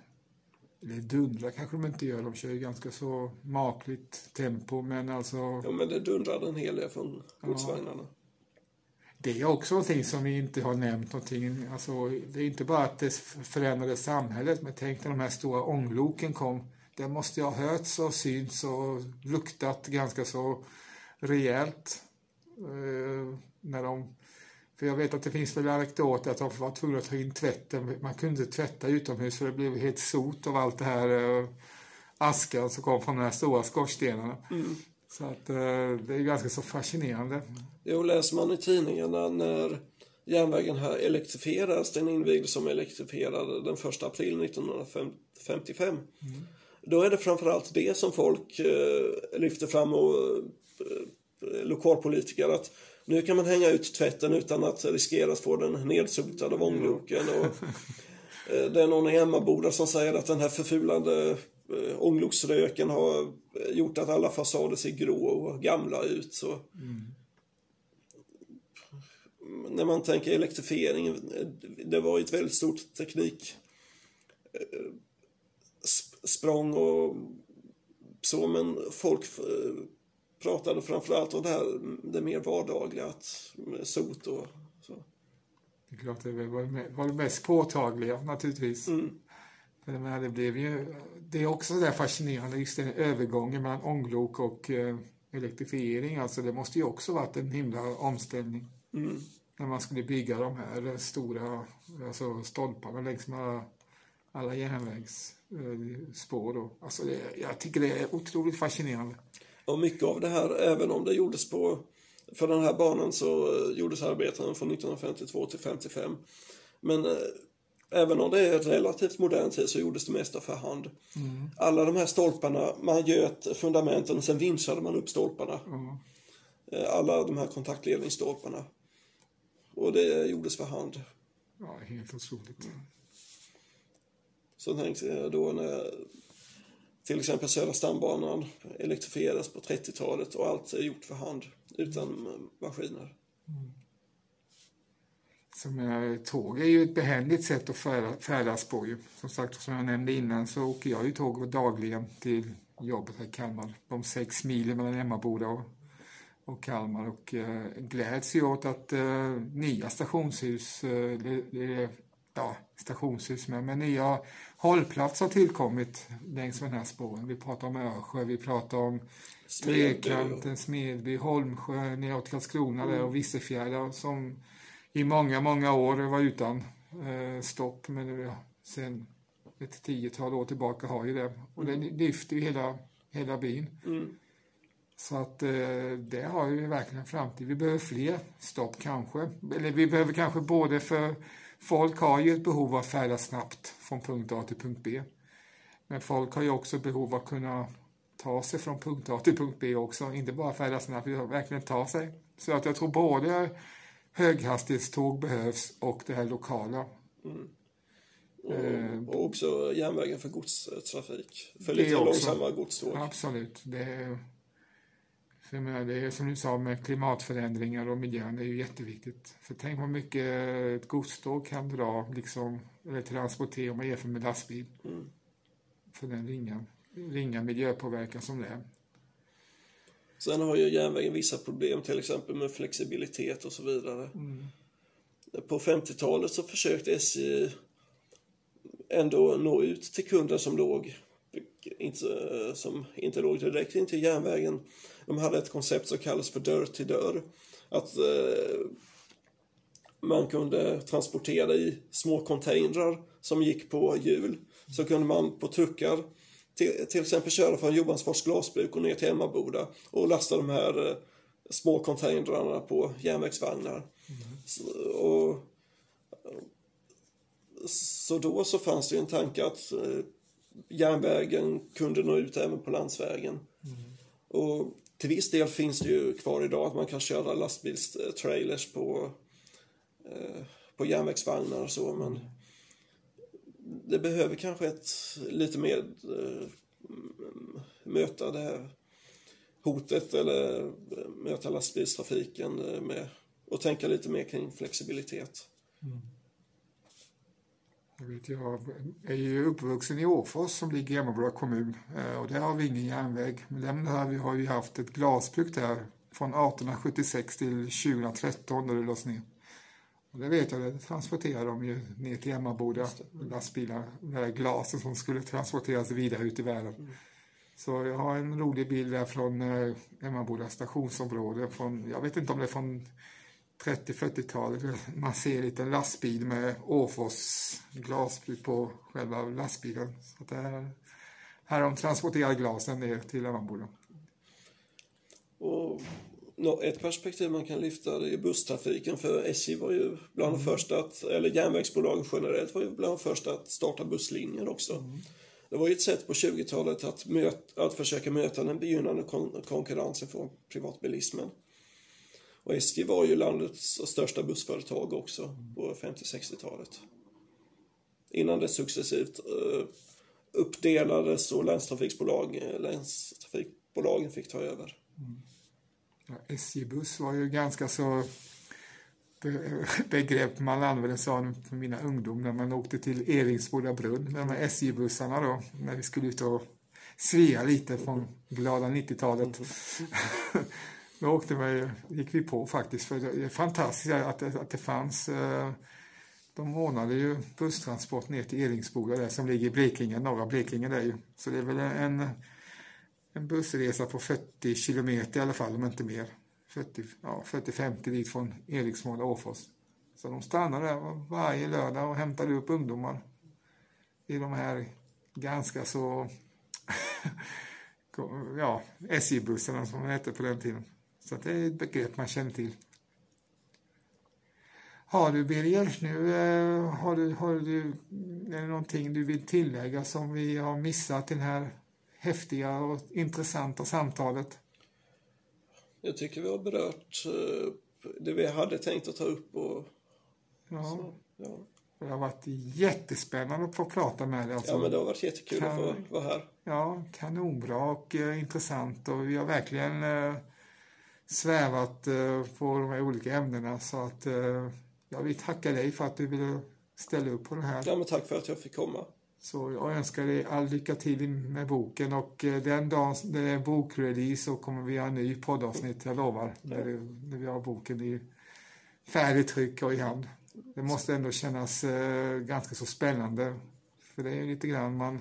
eller dundrar kanske de inte gör, de kör ju ganska så makligt tempo. Men alltså, Ja, men det dundrade en hel del från godsvagnarna. det är också någonting som vi inte har nämnt någonting. Alltså, det är inte bara att det förändrade samhället, men tänk när de här stora ångloken kom. Det måste ju ha hörts och synts och luktat ganska så rejält. Eh, när de, för jag vet att det finns väl anekdoter att de var tvungna att ta in tvätten. Man kunde inte tvätta utomhus för det blev helt sot av allt det här eh, askan som kom från de här stora skorstenarna. Så att eh, det är ganska så fascinerande. Jo, läser man i tidningarna när järnvägen här elektrifieras, den invigdes som elektrifierad den 1 april 1955. Då är det framförallt det som folk eh, lyfter fram och eh, lokalpolitiker att nu kan man hänga ut tvätten utan att riskera att få den nedsotad av ångloken. Och, eh, det är någon i Emmaboda som säger att den här förfulande eh, ångloksröken har eh, gjort att alla fasader ser grå och gamla ut. Så. När man tänker elektrifiering, det var ju ett väldigt stort teknik eh, sp- språng och så, men folk pratade framförallt om det här, det mer vardagliga, att sot och så. Det är klart det var det det mest påtagliga naturligtvis. Mm. För jag menar, det, blev ju, det är också så där fascinerande, just den övergången mellan ånglok och eh, elektrifiering. Alltså det måste ju också varit en himla omställning. Mm. När man skulle bygga de här stora alltså stolparna längs med alla, alla järnvägsspår. Då. Alltså det, jag tycker det är otroligt fascinerande. Och mycket av det här, även om det gjordes på... För den här banan så eh, gjordes arbetena från 1952 till 55. Men eh, även om det är relativt modern tid så gjordes det mesta för hand. Alla de här stolparna, man göt fundamenten och sen vinschade man upp stolparna. Eh, Alla de här kontaktledningsstolparna. Och det gjordes för hand. Ja, helt otroligt. Så tänkte jag då när till exempel Södra stambanan elektrifierades på 30-talet och allt är gjort för hand utan maskiner. Mm. Så menar, tåg är ju ett behändigt sätt att färdas på. Ju. Som sagt, som jag nämnde innan så åker jag ju tåg dagligen till jobbet här i Kalmar. De sex milen mellan Emmaboda och, och Kalmar. Och eh, gläds ju åt att eh, nya stationshus, eh, det, det, ja, stationshus med, men nya hållplatser har tillkommit längs med den här spåren. Vi pratar om Örsjö, vi pratar om Smedby Trekanten, Smedby, Holmsjö, neråt Karlskrona där och Vissefjärda som i många, många år var utan eh, stopp. Men nu, sen ett tiotal år tillbaka har ju det. Och det lyfter ju hela, hela byn. Så att eh, det har ju verkligen en framtid. Vi behöver fler stopp kanske. Eller vi behöver kanske både för folk har ju ett behov av att färdas snabbt från punkt A till punkt B. Men folk har ju också behov av att kunna ta sig från punkt A till punkt B också. Inte bara färdas snabbt, utan verkligen ta sig. Så att jag tror både höghastighetståg behövs och det här lokala. Och, och också järnvägen för godstrafik. För lite långsamma godståg. Absolut. Det jag menar, det är som du sa med klimatförändringar och miljön, är ju jätteviktigt. För tänk vad mycket ett godståg kan dra, liksom, eller transportera om man jämför med lastbil. För den ringa, ringa miljöpåverkan som det är. Sen har ju järnvägen vissa problem, till exempel med flexibilitet och så vidare. På 50-talet så försökte SJ ändå nå ut till kunder som låg inte, som inte låg direkt in till järnvägen. De hade ett koncept som kallas för dörr till dörr. Att eh, man kunde transportera i små containrar som gick på hjul. Så kunde man på truckar till, till exempel köra från Johansfors glasbruk och ner till Emmaboda och lasta de här eh, små containrarna på järnvägsvagnar. Så, och, så då så fanns det en tanke att eh, järnvägen kunde nå ut även på landsvägen. Och till viss del finns det ju kvar idag att man kan köra lastbilstrailers på, eh, på järnvägsvagnar och så, men det behöver kanske ett lite mer eh, möta det här hotet eller eh, möta lastbilstrafiken eh, med och tänka lite mer kring flexibilitet. Mm. Jag, vet, jag är ju uppvuxen i Åfors som ligger i Emmaboda kommun eh, och där har vi ingen järnväg. Men den har vi har ju haft ett glasbruk där från 1876 till 2013 då det lades ner. Och det vet jag, det transporterade de ju ner till Emmaboda, lastbilar, med glasen som skulle transporteras vidare ut i världen. Så jag har en rolig bild där från eh, Emmaboda stationsområde. Från, jag vet inte om det är från 30-40-talet. Man ser en liten lastbil med Åfors glasbruk på själva lastbilen. Så att det är, här har de transporterat glasen ner till Emmaboda. Och nå- ett perspektiv man kan lyfta det är busstrafiken för SJ var ju bland de första att, eller järnvägsbolagen generellt var ju bland de första att starta busslinjer också. Det var ju ett sätt på 20-talet att, möt, att försöka möta den begynnande kon- konkurrensen från privatbilismen. Och SJ var ju landets största bussföretag också på 50-60-talet. Innan det successivt eh, uppdelades och länstrafikbolag, länstrafikbolagen fick ta över. Ja, SJ-buss var ju ganska så be- begrepp man använde sa för mina ungdomar när man åkte till Eringsboda brunn med de här SJ-bussarna då när vi skulle ut och svea lite från glada 90-talet. då åkte vi, gick vi på faktiskt för det är fantastiskt att det, att det fanns eh, de ordnade ju busstransport ner till Eringsboda där som ligger i Blekinge, norra Blekinge där ju. Så det är väl en en bussresa på 40 kilometer i alla fall, om inte mer. 40, ja, 40-50 dit från Eriksmål och Åfors. Så de stannade där varje lördag och hämtade upp ungdomar i de här ganska så ja, SJ-bussarna som de hette på den tiden. Så det är ett begrepp man känner till. Har du Birger, nu eh, har du, har du, är det någonting du vill tillägga som vi har missat i det här häftiga och intressanta samtalet? Jag tycker vi har berört eh, det vi hade tänkt att ta upp och Ja, så, ja. det har varit jättespännande att få prata med dig. Alltså. ja, men det har varit jättekul att få Kan- vara här. Ja, kanonbra och eh, intressant och vi har verkligen eh, svävat eh, på de här olika ämnena så att eh, jag vill tacka dig för att du ville ställa upp på det här. Ja, men tack för att jag fick komma. Så jag önskar dig all lycka till med boken och eh, den dagen det är bokrelease så kommer vi ha en ny poddavsnitt, jag lovar, när, det, när vi har boken i färdigt tryck och i hand. Det måste ändå kännas ganska så spännande, för det är lite grann man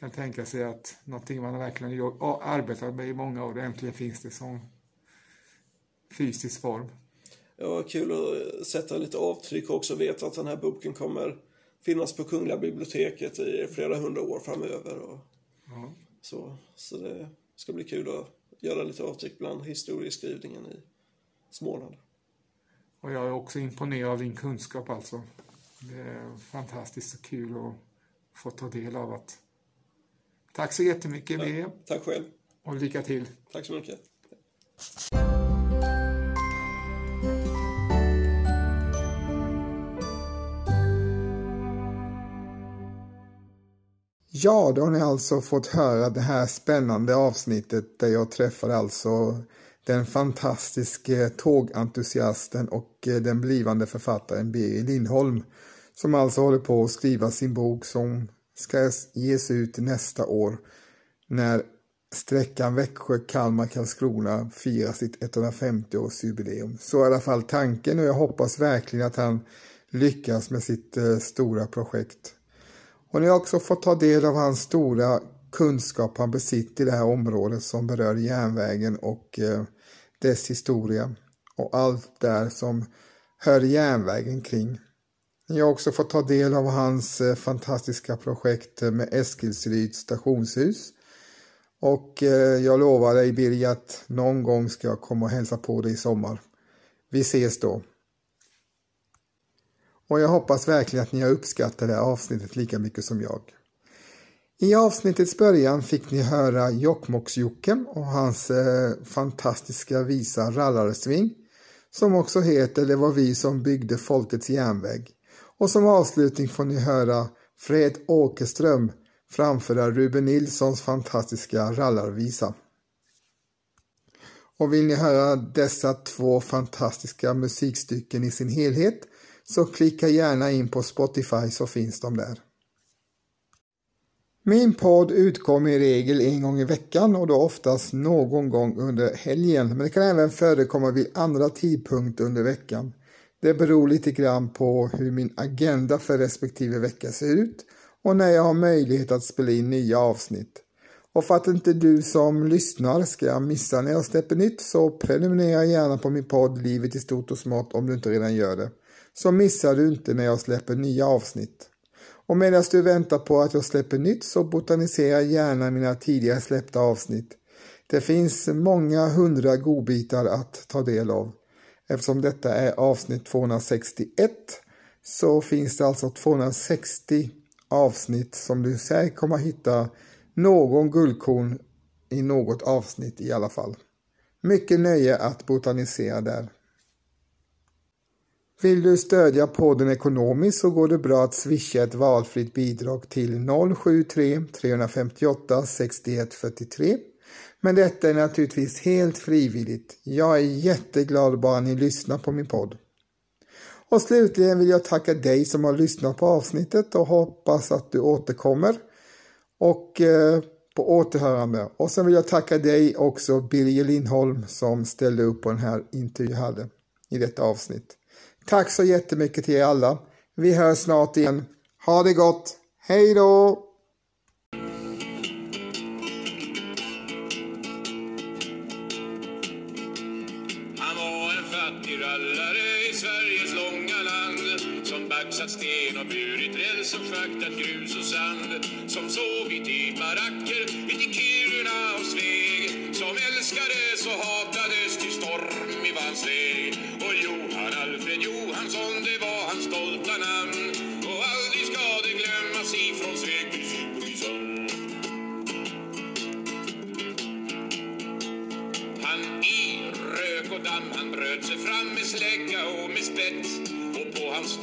kan tänka sig att någonting man verkligen arbetat med i många år, äntligen finns det som fysisk form. Ja, kul att sätta lite avtryck också. Veta att den här boken kommer finnas på Kungliga biblioteket i flera hundra år framöver. Och Ja. så, så det ska bli kul att göra lite avtryck bland historieskrivningen i Småland. Och jag är också imponerad av din kunskap alltså. Det är fantastiskt och kul att få ta del av att Tack så jättemycket Birger Tack själv. och lycka till. Tack så mycket. Ja, då har ni alltså fått höra det här spännande avsnittet där jag träffar alltså den fantastiske tågentusiasten och eh, den blivande författaren Birger Lindholm som alltså håller på att skriva sin bok som ska ges ut nästa år när sträckan Växjö-Kalmar-Karlskrona firar sitt 150-årsjubileum. Så är i alla fall tanken och jag hoppas verkligen att han lyckas med sitt eh, stora projekt. Och ni har också fått ta del av hans stora kunskap han besitter i det här området som berör järnvägen och eh, dess historia och allt där som hör järnvägen kring. Ni har också fått ta del av hans eh, fantastiska projekt med Eskilsryds stationshus. Och eh, jag lovar dig Birger att någon gång ska jag komma och hälsa på dig i sommar. Vi ses då. Och jag hoppas verkligen att ni har uppskattat det här avsnittet lika mycket som jag. I avsnittets början fick ni höra Jokkmokks-Jokke och hans eh, fantastiska visa Rallarsving som också heter Det var vi som byggde folkets järnväg. Och som avslutning får ni höra Fred Åkerström framföra Ruben Nilssons fantastiska rallarvisa. Och vill ni höra dessa två fantastiska musikstycken i sin helhet så klicka gärna in på Spotify så finns de där. Min podd utkommer i regel en gång i veckan och då oftast någon gång under helgen. Men det kan även förekomma vid andra tidpunkter under veckan. Det beror lite grann på hur min agenda för respektive vecka ser ut och när jag har möjlighet att spela in nya avsnitt. Och för att inte du som lyssnar ska missa när jag släpper nytt så prenumerera gärna på min podd Livet i stort och smått om du inte redan gör det. Så missar du inte när jag släpper nya avsnitt. Och medan du väntar på att jag släpper nytt så botanisera gärna mina tidigare släppta avsnitt. Det finns många hundra godbitar att ta del av. Eftersom detta är avsnitt 261 så finns det alltså 260 avsnitt som du säkert kommer att hitta någon guldkorn i något avsnitt i alla fall. Mycket nöje att botanisera där. Vill du stödja podden ekonomiskt så går det bra att swisha ett valfritt bidrag till 073 358 61 43. Men detta är naturligtvis helt frivilligt. Jag är jätteglad bara ni lyssnar på min podd. Och slutligen vill jag tacka dig som har lyssnat på avsnittet och hoppas att du återkommer. Och eh, på återhörande. Och sen vill jag tacka dig också Birger Lindholm som ställde upp på den här intervjun jag hade i detta avsnitt. Tack så jättemycket till er alla. Vi hörs snart igen. Ha det gott. Hej då!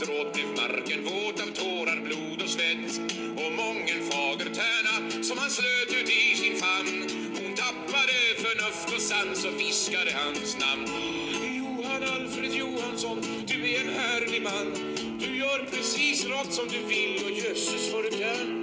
På blev marken. Våt av tårar, blod och svett. Och mången fager tärna som han slöt ut i sin famn. Hon tappade förnuft och sans och viskade hans namn. Johan Alfred Johansson, du är en härlig man. Du gör precis rakt som du vill och jösses vad du kan